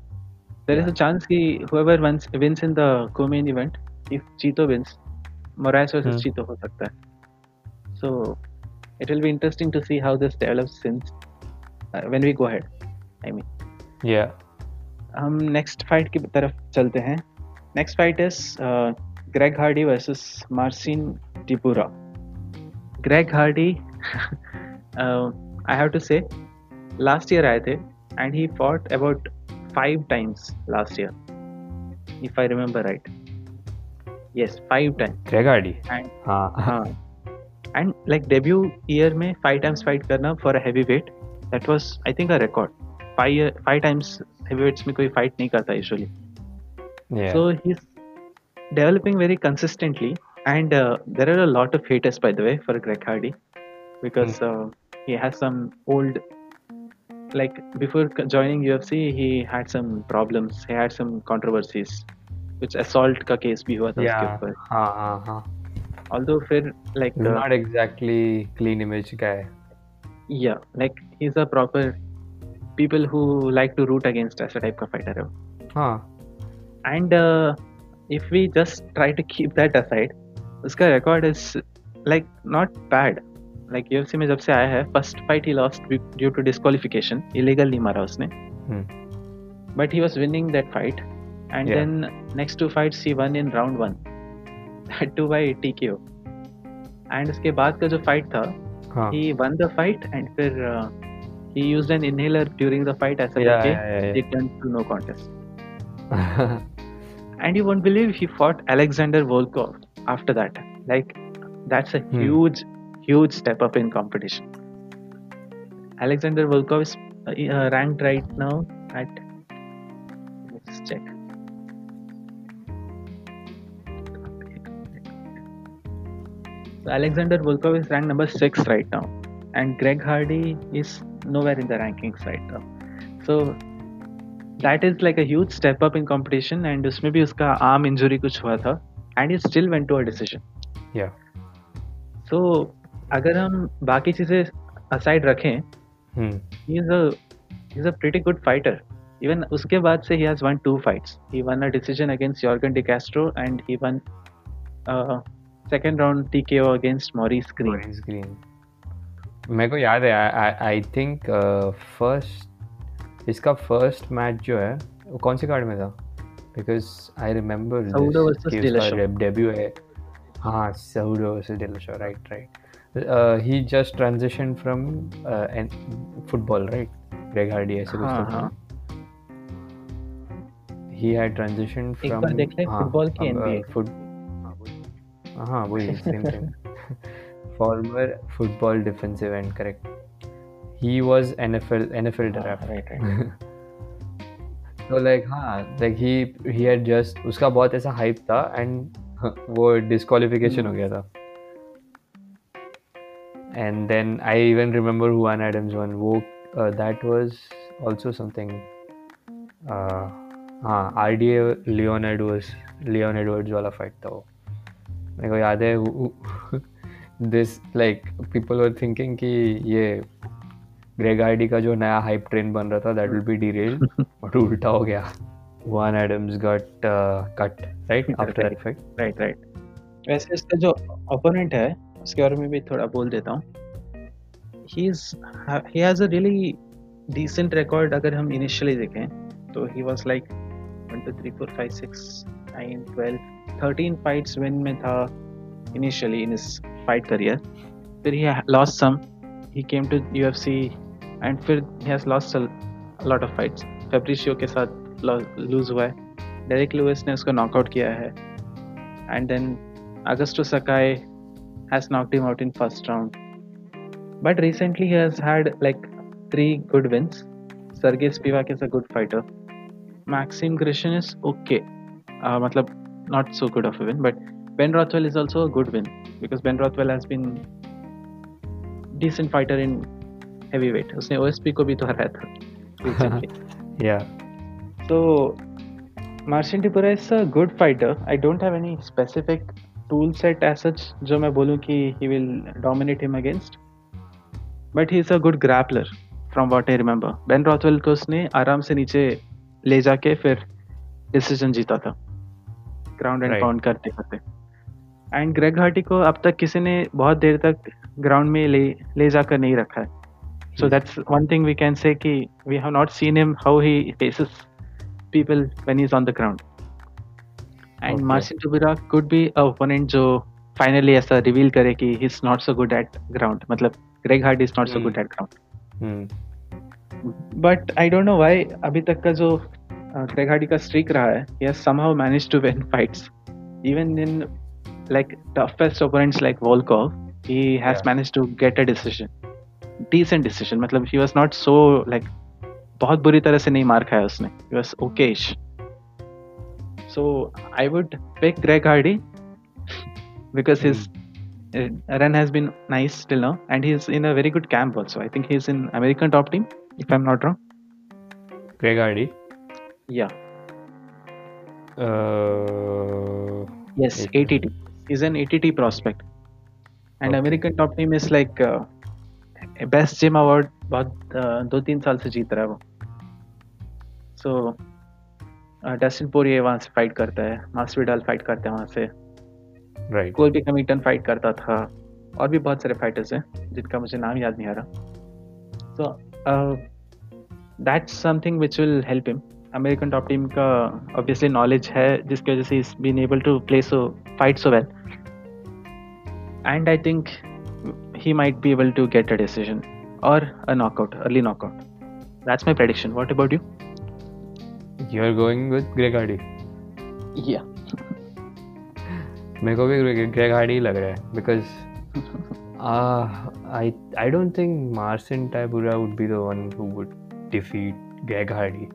A: there yeah. is a chance ki whoever wins, wins in the co-main event if Chito wins Moraes versus mm-hmm. Chito ho sakta hai so it will be interesting to see how this develops since uh, when we go ahead I mean
B: yeah
A: हम next fight की तरफ़ चलते हैं Next fight is uh, Greg Hardy versus Marcin Tybura. Greg Hardy, uh, I have to say, last year आए थे and he fought about five times last year, if I remember right. Yes, five times.
B: Greg Hardy.
A: And हाँ हाँ and like debut year में five times fight करना for a heavyweight that was I think a record. Five five times heavyweights में कोई fight नहीं करता usually.
B: Yeah.
A: So he's developing very consistently, and uh, there are a lot of haters, by the way, for Greg Hardy because mm. uh, he has some old. Like before joining UFC, he had some problems. He had some controversies, which assault का case भी हुआ था
B: yeah. उसके ऊपर. हाँ हाँ हाँ.
A: Although फिर like
B: uh, not exactly clean image guy.
A: Yeah, like he's a proper people who like to root against ऐसा type का fighter है.
B: हाँ.
A: and uh, if we just try to keep that aside उसका record is like not bad Like UFC में जब से आया है first fight he lost due to disqualification illegal knee मारा उसने. But he was winning that fight and then next two fight he won in round one two by T and उसके बाद का जो फाइट था he. Won the fight and फिर he used an inhaler during the fight
B: as
A: a turn to no contest and you won't believe he fought Alexander Volkov after that like that's a huge huge step up in competition. Alexander Volkov is uh, ranked right now at. Let's check. So Alexander Volkov is ranked number six right now, and Greg Hardy is nowhere in the rankings right now. So that is like a huge step up in competition and उसमें भी उसका arm injury कुछ हुआ था and he still went to a decision.
B: Yeah.
A: So अगर हम बाकी चीज़ें असाइड रखें is a pretty good fighter even उसके बाद से he won two fights he won a decision against Yorgan De Castro and he won second round T K against Maurice
B: Greene मेरे को याद है आई थिंक फ़र्स्ट इसका first match जो है वो कौन से कार्ड में था? बिकॉज़ आई रिमेम्बर डेब्यू है हाँ Cejudo right right he just transition from football right Greg Hardy ऐसे कुछ
A: हाँ, हाँ.
B: he had transitioned from एक बार
A: देख ले फुटबॉल की एनबीए फुट
B: हाँ वही same thing former football defensive end, correct? He was NFL NFL draft.
A: Ah, right, right.
B: so like हाँ like he he had just उसका बहुत ऐसा hype था and वो disqualification हो गया था. And then I even remember Juan Adams won. वो uh, that was also something. Uh, हाँ R D A Leon Edwards Leon Edwards वाला फाइट था वो मेरे को याद है this like people were thinking कि ये ग्रेग आईडी का जो नया हाइप ट्रेन बन रहा था that will be derailed but उल्टा हो गया Juan Adams got cut right after that fight
A: right right वैसे इसका जो ओपोनेंट है उसके बारे में भी थोड़ा बोल देता हूँ। रिकॉर्ड अगर हम इनिशियली देखें तो he was like one two three four five six nine twelve thirteen fights win में था इनिशियली इन फाइट करियर फिर he loss some he came to U F C and फिर he has loss lot of fights Fabricio के साथ lose हुआ है। Direct Louis ने उसको नॉकआउट किया है। And then Augusto Sakai has knocked him out in first round. But recently he has had like three good wins. Sergey Spivak is a good fighter. Maxim Grishin is okay. Uh, मतलब not so good of a win, but Ben Rothwell is also a good win because Ben Rothwell has been decent fighter in heavyweight. उसने OSP को भी तो हराया था
B: yeah.
A: So Marcin Tybura is a good fighter. I don't have any specific tool set as such जो मैं बोलूँ कि he will dominate him against but he is a good grappler from what I remember Ben Rothwell को उसने आराम से नीचे ले जाके फिर डिसीज़न जीता था। ग्राउंड एंड पाउंड करते करते। एंड ग्रेग हार्टी को अब तक किसी ने बहुत देर तक ग्राउंड में ले ले जाकर नहीं रखा है। So that's one thing we can say we have not seen him how he people when is on the ground and Marcin Tybura could be a opponent जो फाइनली ऐसा रिवील करे कि he is not so good at ground मतलब Greg Hardy is not so good at ground but I don't know why अभी तक का जो Greg Hardy का स्ट्रीक रहा है he has somehow manage to win fights even in like toughest opponents like Volkov he has manage to get a decision decent decision मतलब he was not so like बहुत बुरी तरह से नहीं मार खाया उसने. Okesh So I would pick Greg Hardy because his uh, run has been nice till now, and he's in a very good camp also. I think he's in American top team, if I'm not wrong.
B: Greg Hardy.
A: Yeah.
B: Uh,
A: yes, ATT. is an ATT prospect, and okay. American top team is like uh, best gym award बहुत uh, दो तीन साल से जीत रहा है वो सो Dustin पोरिए वहाँ से फाइट करता है मास्विडाल फाइट करते हैं वहाँ से
B: राइट
A: कोल भी कमीटन फाइट करता था और भी बहुत सारे फाइटर्स हैं जिनका मुझे नाम याद नहीं आ रहा so that's something which will help him American Top Team का ऑब्वियसली नॉलेज है जिसकी वजह से is been able to play so fight so well and I think he might be able to get a decision और a knockout, early knockout. That's my prediction. What about you?
B: You're going with Greg Hardy.
A: Yeah.
B: मेरे को भी Greg Hardy लग रहा है because I I don't think Marcin Tybura would be the one who would defeat Greg Hardy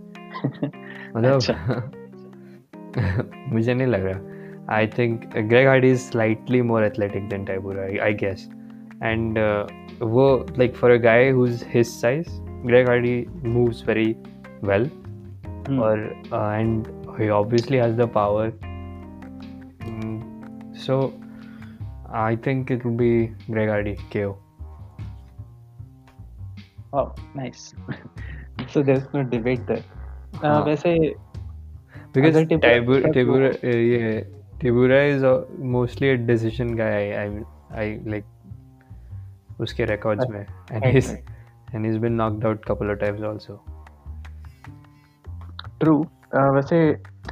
B: मतलब मुझे नहीं लग रहा। I think Greg Hardy is slightly more athletic than Tybura I guess and वो like for a guy who is his size Greg Hardy moves very well और and he obviously has the power mm, so I think it will be Greg Hardy KO.
A: Oh, nice. so there's no debate there. Uh, वैसे
B: because Tibura Tibura uh, yeah Tibura is uh, mostly a decision guy. I I, I like उसके records में and he's and he's been knocked out couple of times also.
A: True. Uh, वैसे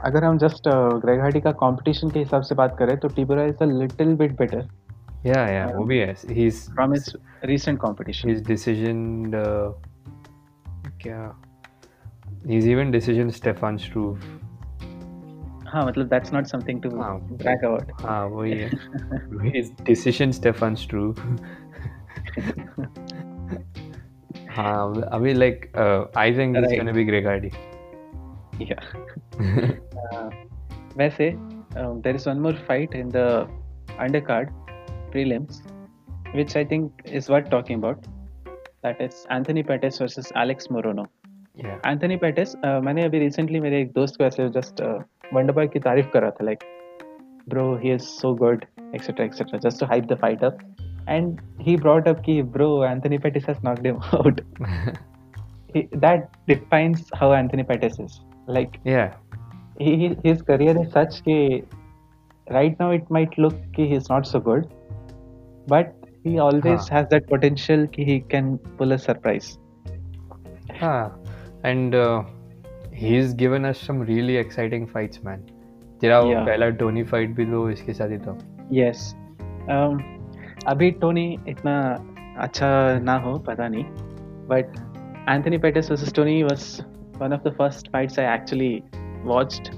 A: अगर हम just Greg Hardy का competition के हिसाब से बात करें तो Tybura is a little bit better
B: yeah yeah वो भी है. He is
A: from his recent competition
B: his decision क्या? He is even decision Stefan Struve
A: हाँ मतलब that's not something to brag about
B: हाँ वही है. हिज डिसीज़न स्टेफान स्ट्रूव हाँ अभी like I think this gonna be Greg Hardy
A: yeah uh, वैसे um, there is one more fight in the undercard prelims which I think is worth talking about that is Anthony Pettis versus Alex Morono
B: yeah.
A: Anthony Pettis uh, मैंने अभी recently मेरे एक दोस्त को ऐसे just wonder boy की तारीफ़ कर रहा था like bro he is so good etc etc just to hype the fight up and he brought up ki bro Anthony Pettis has knocked him out he, that defines how Anthony Pettis is like
B: yeah
A: he, his career is such that right now it might look कि he's not so good but he always huh. has that potential कि he can pull a surprise
B: huh. and uh, he's given us some really exciting fights man तेरा वो yeah. पहला Tony fight भी तो इसके साथ ही था
A: यस um, अभी टोनी इतना अच्छा ना हो पता नहीं but Anthony Pettis versus Tony was one of the first fights I actually watched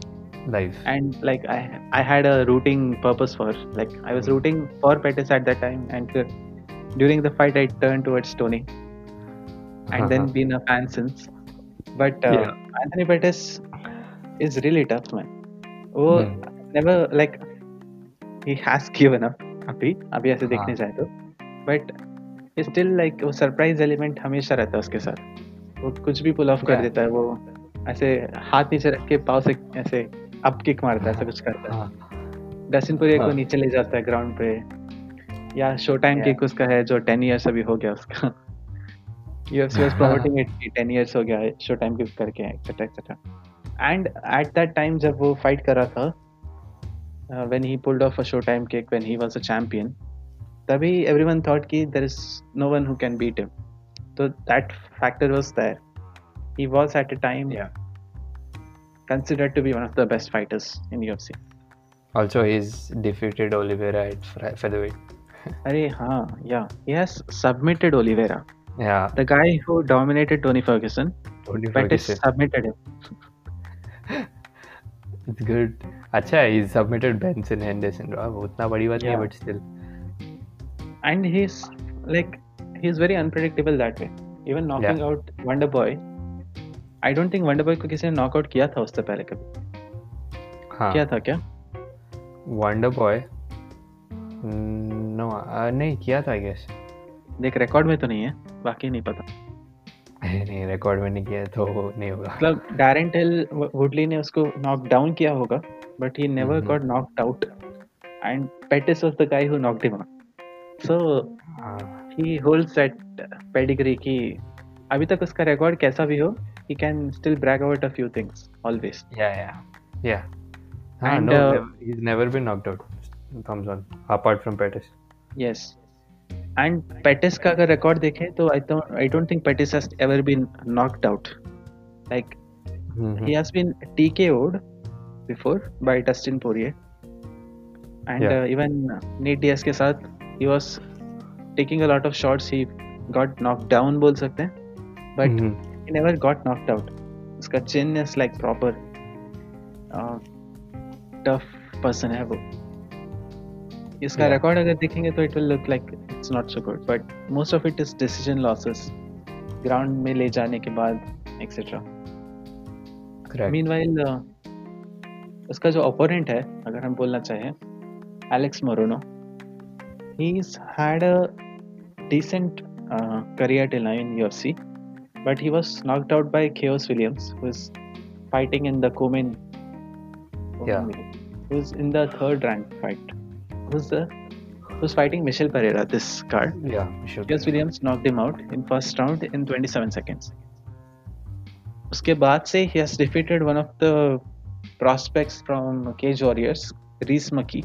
B: live
A: and like I I had a rooting purpose for like I was rooting for Pettis at that time and uh, during the fight I turned towards Tony and uh-huh. then been a fan since but uh, yeah. Anthony Pettis is really tough man oh hmm. never like he has given up अभी अभी ऐसे देखने जाए तो but still like वो surprise element हमेशा रहता है उसके साथ वो कुछ भी पुल ऑफ़ कर देता है वो ऐसे हाथ नीचे रख के पाव से ऐसे अप किक मारता है ऐसा कुछ करता है। डस्टिन पुरिया को नीचे ले जाता है ग्राउंड पे। या शो टाइम किक उसका है जो टेन ईयर्स अभी हो गया उसका। UFC was promoting it कि 10 years हो गया है शो टाइम किक करके etcetera etcetera and at that time जब वो फाइट कर रहा था when he pulled off a show time kick when he was a champion तभी एवरीवन थॉट कि there is no one who can beat him so that factor was there he was at a time
B: yeah
A: considered to be one of the best fighters in UFC
B: also he's defeated Oliveira at featherweight
A: Arey, huh, yeah he has submitted Oliveira
B: yeah
A: the guy who dominated Tony Ferguson
B: Tony Ferguson
A: submitted him
B: it's good अच्छा he submitted Benson Henderson उतना बड़ी बात नहीं but still
A: and he's like he's very unpredictable that way. Even knocking yeah. out Wonder Boy, I don't think Wonder Boy को किसी ने knockout किया था उससे पहले कभी। हाँ। किया था क्या?
B: वंडर बॉय नो नहीं किया था गेस
A: देख रिकॉर्ड में तो नहीं है बाकी नहीं पता।
B: नहीं रिकॉर्ड में नहीं किया तो नहीं होगा।
A: मतलब डैरेन टेल वुडली ने उसको नॉक डाउन किया होगा but he never got knocked out and Pettis was the guy who knocked him so he holds that pedigree की अभी तक उसका रिकॉर्ड कैसा भी हो he can still brag about a few things always
B: yeah yeah yeah and no, uh, he's never been knocked out thumbs on apart from Pettis
A: yes and Pettis का अगर record देखें तो I don't I don't think Pettis has ever been knocked out like mm-hmm. he has been TKO'd before by Dustin Poirier and yeah. uh, even Nate Diaz के साथ he was taking a lot of shots. He got knocked down बोल सकते हैं. But mm-hmm. he never got knocked out. उसका chin is like proper tough person है वो. इसका record अगर देखेंगे तो it will look like it's not so good but most of it is decision losses ground में ले जाने के बाद एक्सेट्रा मीनवाइल उसका जो ओपोनेंट है अगर हम बोलना चाहें Alex Morono he's had a decent uh, career till now in UFC, but he was knocked out by Chaos Williams, who is fighting in the Komen.
B: Yeah.
A: Who's in the third rank fight? Who's the who's fighting Michel Pereira this card?
B: Yeah, Michel.
A: Chaos Williams knocked him out in first round in 27 seconds. उसके बाद से he has defeated one of the prospects from Cage Warriors, Reese Maki.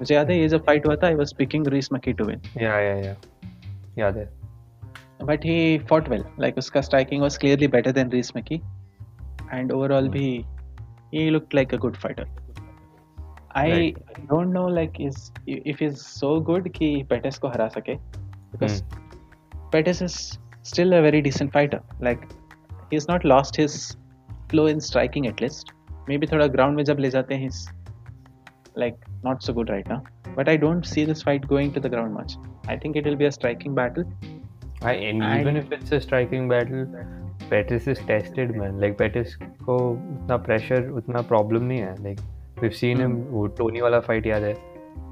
A: मुझे याद है ये जब fight हुआ था आई वाज स्पीकिंग रीस मकीटोविन
B: या या या याद है।
A: But he fought well like उसका striking was clearly better than Rhys McKee and overall भी he looked like a good fighter I don't know like is if is so good कि Pettis को हरा सके. Because Pettis is still a very decent fighter like he is not lost his flow in striking at least maybe थोड़ा ground में जब ले जाते हैं like not so good right now. But I don't see this fight going to the ground much. I think it will be a striking battle.
B: I, and, and even if it's a striking battle, Pettis is tested man. Like Pettis को उतना pressure उतना problem नहीं है. Like we've seen him वो Tony वाला fight याद है.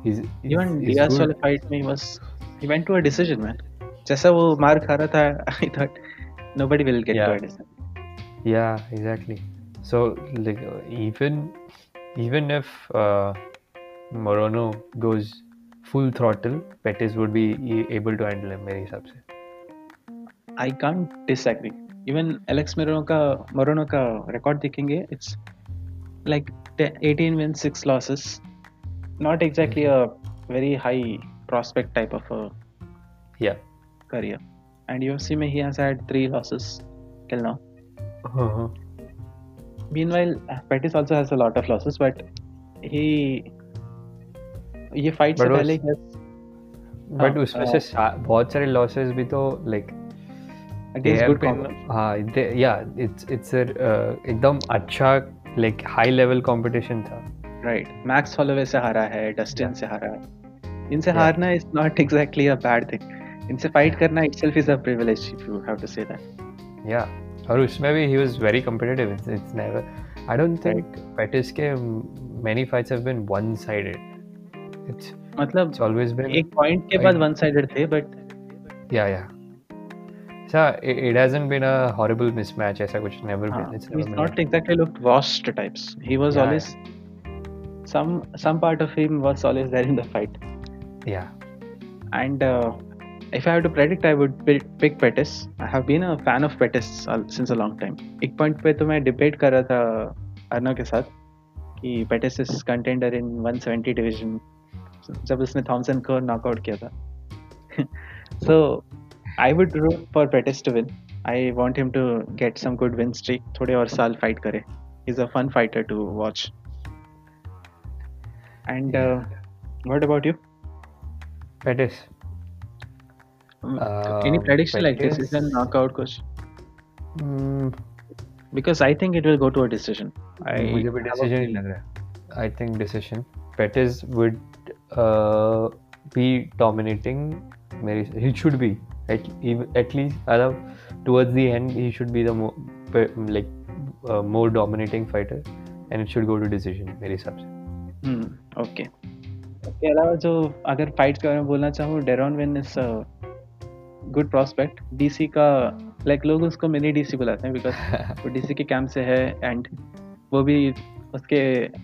A: He's, he's even he's Diaz वाला fight में he was he went to a decision man. जैसा वो मार खा रहा था I thought nobody will get yeah. to a decision.
B: Yeah, exactly. So like even even if uh, Morono goes full throttle, Pettis would be able to handle him मेरे हिसाब से.
A: I can't disagree. Even Alex Morono का Morono का record देखेंगे, it's like 18 wins, 6 losses. Not exactly mm-hmm. a very high prospect type of a
B: yeah
A: career. And UFC में he has had 3 losses till now.
B: Uh-huh.
A: Meanwhile, Pettis also has a lot of losses, but he ये fight से पहले
B: but हाँ, उसमें से बहुत सारे losses भी तो लाइक हाँ या इट्स इट्स एकदम अच्छा लाइक हाई लेवल कंपटीशन था।
A: राइट मैक्स हॉलोवे से हारा है डस्टिन से हारा है। इनसे हारना is not exactly a bad thing इनसे फाइट करना itself is a privilege if you have to say that
B: yeah और उसमें भी he was very competitive it's never I don't think Pettis के many fights have been one sided
A: मतलब always been एक point के बाद one sided थे but
B: या या So it hasn't been a horrible mismatch. ऐसा कुछ never been.
A: It's he's not exactly looked washed types. He was yeah, always some some part of him was always there in the fight.
B: Yeah.
A: And uh, if I have to predict, I would pick Pettis. I have been a fan of Pettis since a long time. एक point पे तो मैं debate कर रहा था अर्नव के साथ कि Pettis is contender in 170 division जब उसने थॉमसन को नॉकआउट किया था so I would root for Pettis to win I want him to get some good win streak थोड़े और साल फाइट करे is a fun fighter to watch and what about you
B: Pettis
A: any prediction like this is a knockout coach
B: mm.
A: because i think it will go to a decision
B: i मुझे भी decision ही लग रहा है i think decision Pettis would uh, be dominating मेरी he should be at least मतलब towards the end he should be like more dominating fighter and it should go to decision मेरे हिसाब से.
A: Hmm, ओके इसके अलावा जो अगर fight के बारे में बोलना चाहूँ Deron Winn is good prospect D C का लाइक like, लोग उसको मिनी डी सी बुलाते हैं बिकॉज़ डी सी के कैम्प से है एंड वो भी उसके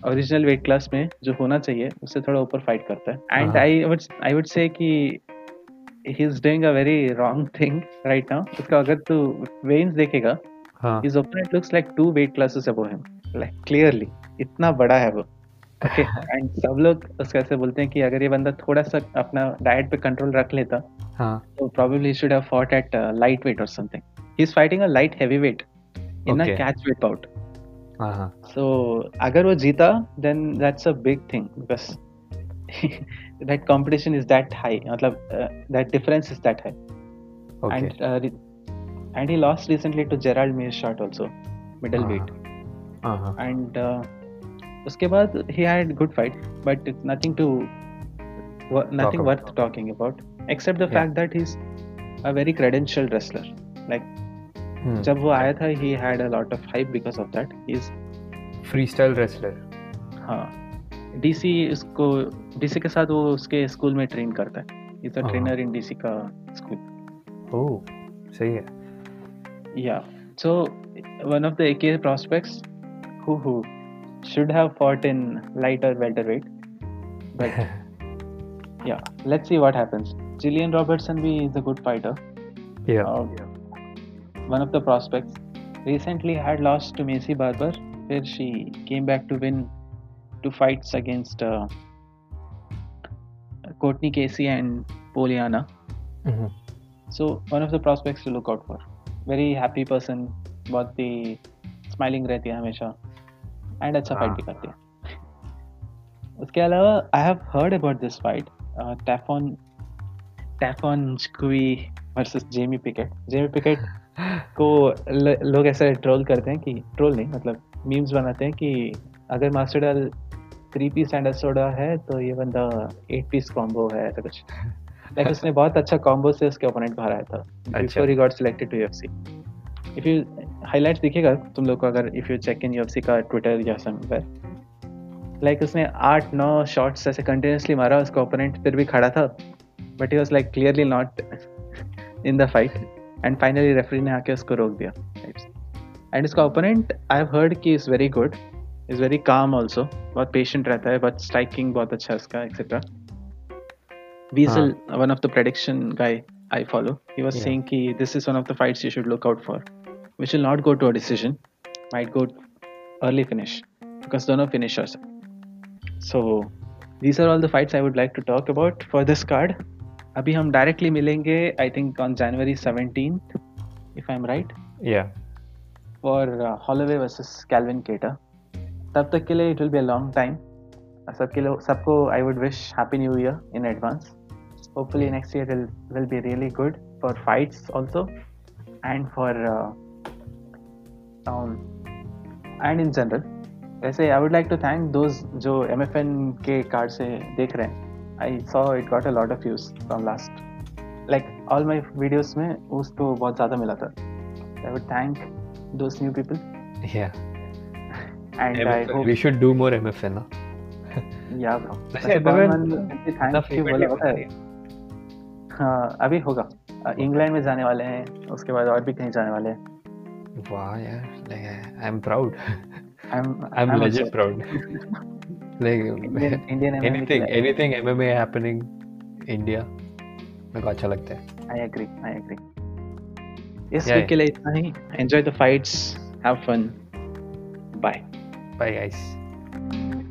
A: ओरिजिनल वेट क्लास में जो होना चाहिए उससे थोड़ा ऊपर फाइट करता है। And I would I would say कि he is doing a very wrong thing right now उसका अगर तू वेन्स देखेगा his opponent looks like two weight classes above him like clearly इतना बड़ा है वो। ओके एंड सब लोग उसका ऐसे बोलते हैं कि अगर ये बंदा थोड़ा सा अपना डाइट पे कंट्रोल रख लेता
B: हाँ.
A: तो probably should have fought at lightweight और something he is fighting a light heavyweight in a catchweight bout So agar wo jeeta, then that's a big thing because that competition is that high. मतलब uh, that difference is that high.
B: Okay.
A: And uh, and he lost recently to Gerald Meerschaert also, middleweight.
B: Uh-huh.
A: And uh, उसके बाद he had good fight but it's nothing to nothing worth talking about except the yeah. fact that he's a very credentialed wrestler like Hmm. जब वो आया था he had a lot of hype because of that he
B: is free wrestler
A: हाँ। DC इसको DC के साथ वो उसके स्कूल में ट्रेन करता है। ये तो ट्रेनर इन डीसी का स्कूल
B: ओ oh, सही है।
A: Yeah so one of the AK prospects who who should have fought in lighter welterweight but yeah let's see what happens Gillian Robertson भी is a good fighter
B: yeah
A: one of the prospects recently had lost to Macy Barber where she came back to win two fights against uh, Courtney Casey and Poliana. Mm-hmm. So one of the prospects to look out for. Very happy person, बहुत ही smiling रहती है हमेशा and अच्छा fight भी करती है उसके अलावा I have heard about this fight टैफॉन टैफॉन स्क्वी versus Jamie Pickett Jamie Pickett को लोग ऐसे ट्रोल करते हैं कि ट्रोल नहीं मतलब मीम्स बनाते हैं कि अगर master dal three piece and soda है तो ये बंदा एट पीस कॉम्बो है ऐसा कुछ। लाइक उसने बहुत अच्छा कॉम्बो से उसके ओपोनेंट हराया था। Before he got selected to UFC if you highlights दिखेगा तुम लोग को अगर if you check in UFC का ट्विटर या समवेयर लाइक उसने आठ नौ शॉट्स ऐसे कंटिन्यूसली मारा उसका ओपोनेंट फिर भी खड़ा था। But he was like clearly not in the fight and finally referee ने आके उसको रोक दिया. एंड इसका ओपोनेंट आई हैव हर्ड कि is very good is very calm also बहुत पेशेंट रहता है बहुत स्ट्राइकिंग बहुत अच्छा है उसका etcetera Weasel one of the prediction guy I follow he was saying कि this is one of the fights you should look out for which will not go to a decision. Might go early finish because दोनों finishers so these are all the fights I would like to talk about for this card. अभी हम directly मिलेंगे I think on January seventeen if I am right
B: yeah
A: for Holloway versus Calvin Kattar तब तक के लिए it will be a long time सबके लिए सबको I would wish happy new year in advance hopefully next year will be really good for fights also and for and in general वैसे I would like to thank those जो M F N के card से देख रहे हैं I saw it got a lot of views from last like all my videos में उसको बहुत ज़्यादा मिला था I would thank those new people
B: and MFN. I hope we should do more MFN. Na?
A: yeah, bro. Thank हाँ अभी होगा England में जाने वाले हैं उसके बाद और भी कहीं जाने वाले हैं
B: वाह यार I am proud I am I am legend proud like Indian anything anything MMA happening India मेरे को अच्छा लगता है
A: आई एग्री आई एग्री इस वीक के लिए इतना ही enjoy the fights have fun bye
B: Bye, guys.